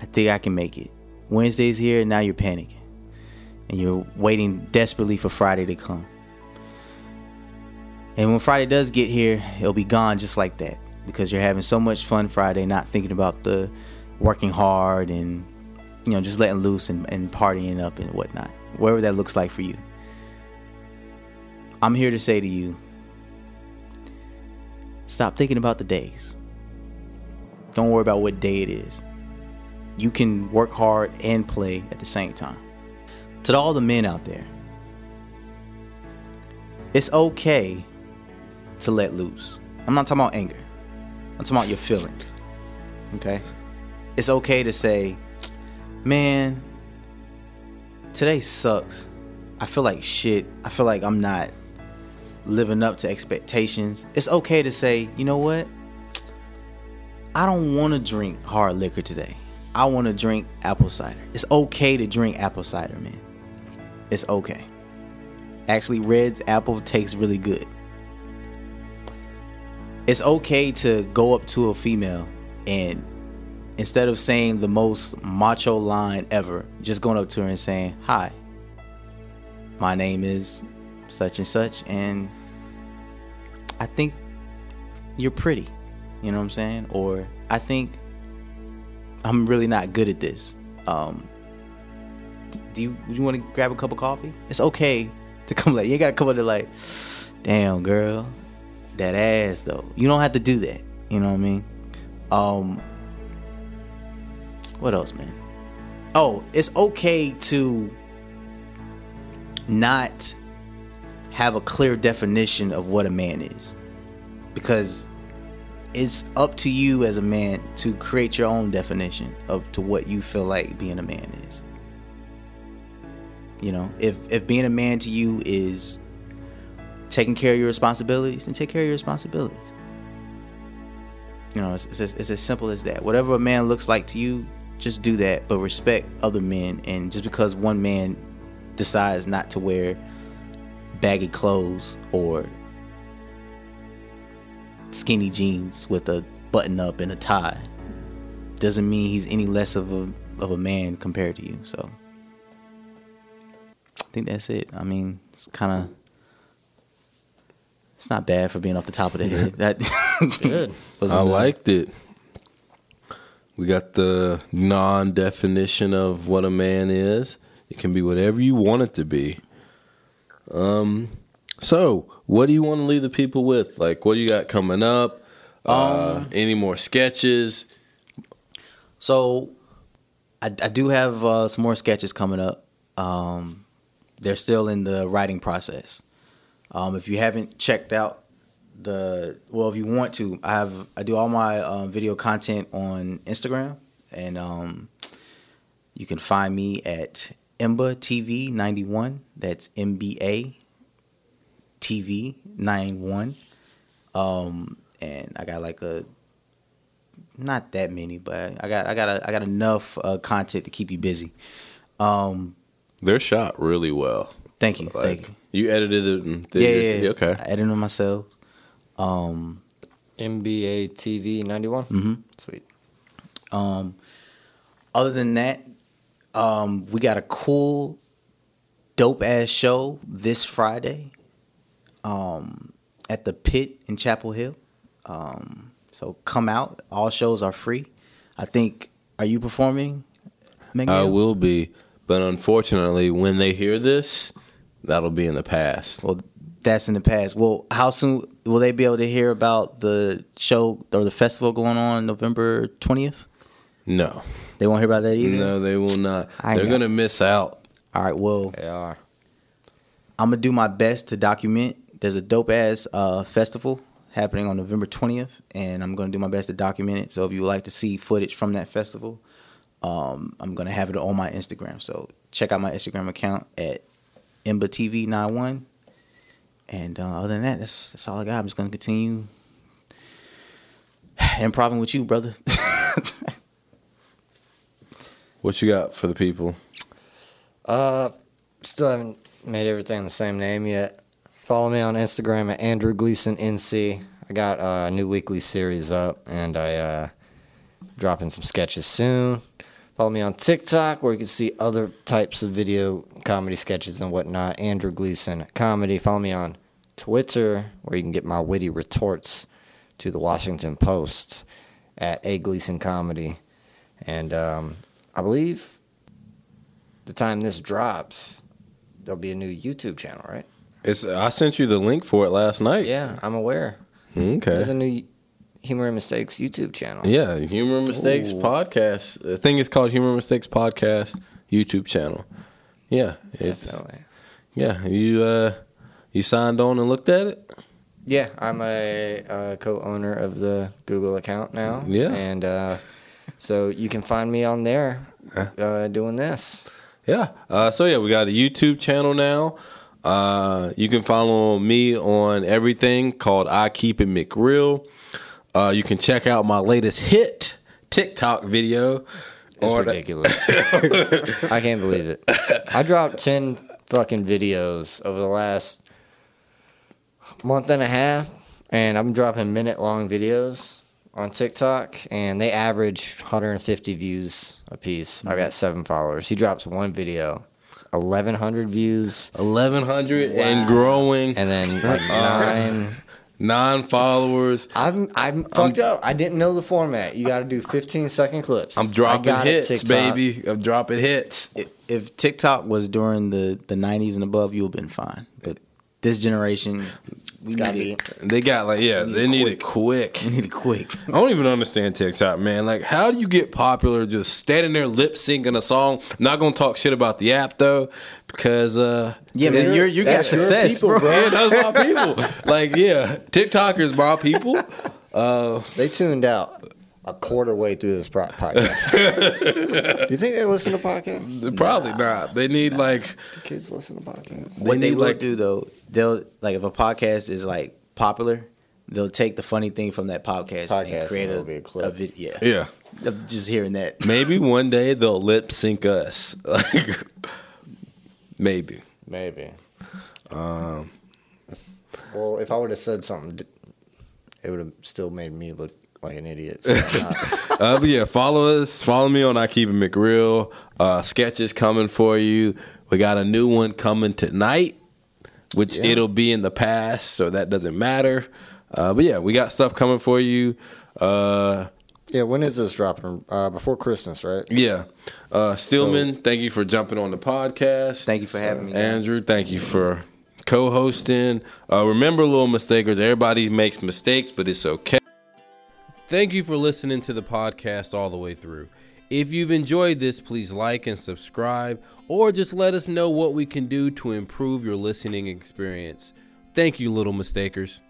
i think i can make it. Wednesday's here and now you're panicking. And you're waiting desperately for friday to come and when Friday does get here, it'll be gone just like that because you're having so much fun Friday, not thinking about the working hard and you know just letting loose and, and partying up and whatnot, whatever that looks like for you. I'm here to say to you, stop thinking about the days. Don't worry about what day it is. You can work hard and play at the same time. to all the men out there, it's okay to let loose. I'm not talking about anger. I'm talking about your feelings. Okay? It's okay to say, man, today sucks. I feel like shit. I feel like I'm not living up to expectations. It's okay to say, you know what? I don't want to drink hard liquor today. I want to drink apple cider. It's okay to drink apple cider, man. It's okay. Actually, Red's apple tastes really good. It's okay to go up to a female and instead of saying the most macho line ever, just going up to her and saying, Hi, my name is such and such, and I think you're pretty. You know what I'm saying? Or I think I'm really not good at this. Um, do you you want to grab a cup of coffee? It's okay to come like you ain't gotta come up to like, damn girl, that ass though. You don't have to do that. You know what I mean? Um, what else, man? Oh, it's okay to not have a clear definition of what a man is. Because it's up to you as a man to create your own definition of to what you feel like being a man is. You know, if if being a man to you is taking care of your responsibilities, then take care of your responsibilities. You know, it's, it's, as, it's as simple as that. Whatever a man looks like to you, just do that, but respect other men. And just because one man decides not to wear baggy clothes or skinny jeans with a button up and a tie doesn't mean he's any less of a of a man compared to you. So I think that's it. I mean, it's kind of it's not bad for being off the top of the head. That Good. I liked it. We got the non definition of what a man is. It can be whatever you want it to be. Um, so what do you want to leave the people with? Like, what do you got coming up? Uh, any more sketches? So, I, I do have uh, some more sketches coming up. Um, they're still in the writing process. Um, if you haven't checked out the, well, if you want to, I have I do all my um, video content on Instagram, and um, you can find me at Imba TV ninety one. That's M B A TV nine one. Um, and I got like a not that many, but I got I got a, I got enough uh, content to keep you busy. Um, They're shot really well. Thank you, Like, thank you. you edited it. And did Yeah, yeah, Okay. I edited them myself. Um, NBA TV 91. Mm-hmm. Sweet. um, other than that, um, we got a cool, dope ass show this Friday. Um, at the Pit in Chapel Hill. Um, so come out. All shows are free. I think. Are you performing? I will be, but unfortunately, when they hear this, that'll be in the past. Well, that's in the past. Well, how soon will they be able to hear about the show or the festival going on November twentieth? No, They won't hear about that either. no, they will not. I They're gonna miss out. All right. Well, They are. I'm gonna do my best to document. There's a dope ass uh, festival happening on November 20th, and I'm gonna do my best to document it. So if you would like to see footage from that festival, um, I'm gonna have it on my Instagram. So check out my Instagram account at ImbaTV91. And uh, other than that, that's that's all I got. I'm just gonna continue improving with you, brother. What you got for the people? Uh, still haven't made everything the same name yet. Follow me on Instagram at Andrew Gleason NC. I got a new weekly series up, and I uh, dropping some sketches soon. Follow me on TikTok, where you can see other types of video comedy sketches and whatnot. Andrew Gleason comedy. Follow me on Twitter, where you can get my witty retorts to the Washington Post at A Gleason Comedy. And um, I believe the time this drops, there'll be a new YouTube channel, right? It's I sent you the link for it last night. Yeah, I'm aware. There's a Okay. new Humor and Mistakes YouTube channel. Yeah, Humor Mistakes Ooh. podcast. The thing is called Humor Mistakes podcast YouTube channel. Yeah, it's Definitely. yeah. You uh, you signed on and looked at it. Yeah, I'm a, uh co-owner of the Google account now. Yeah. and uh, so you can find me on there uh, doing this. Yeah. Uh, so yeah, we got a YouTube channel now. Uh, you can follow me on everything called I Keep It McReal. Uh, you can check out my latest hit TikTok video. It's ridiculous. I can't believe it. I dropped ten fucking videos over the last month and a half, and I'm dropping minute long videos on TikTok, and they average 150 views a piece. I got seven followers. He drops one video, 1,100 views, 1100 and growing and then like nine. Nine followers. I'm I'm fucked up. I didn't know the format. You got to do 15 second clips. I'm dropping it, hits, TikTok. baby. I'm dropping hits. If, if TikTok was during the, the 90s and above, you would have been fine. But this generation, we got to be. it. They got like yeah, they need it quick. We need it quick. I don't even understand TikTok, man. Like, how do you get popular just standing there lip syncing a song? Not gonna talk shit about the app though, because uh, Yeah, man, You're- you're got that's your success, people, bro. bro. yeah, that's my people. Like, yeah, TikTokers, my people. They tuned out a quarter way through this pro- podcast. Do you think they listen to podcasts? Probably not. They need like Do kids listen to podcasts? What they need, will like- do though, they'll like if a podcast is like popular, they'll take the funny thing from that podcast, Podcast and create and a, it'll be a clip. vid- yeah. yeah. I'm Just hearing that. Maybe one day they'll lip sync us. Like, maybe. Maybe. Um, well, if I would have said something, it would have still made me look like an idiot. So Uh, but yeah, follow us. Follow me on I Keep It McReal. Uh, sketches coming for you. We got a new one coming tonight, which Yeah. it'll be in the past, so that doesn't matter. Uh, but yeah, we got stuff coming for you. Uh, yeah, when is this dropping? Uh, before Christmas, right? yeah, uh, Stillman, thank you for jumping on the podcast. Thank you for having me. guys. Andrew, thank you for co-hosting. Uh, remember, little mistakers, everybody makes mistakes, but it's okay. Thank you for listening to the podcast all the way through. If you've enjoyed this, please like and subscribe, or just let us know what we can do to improve your listening experience. Thank you, little mistakers.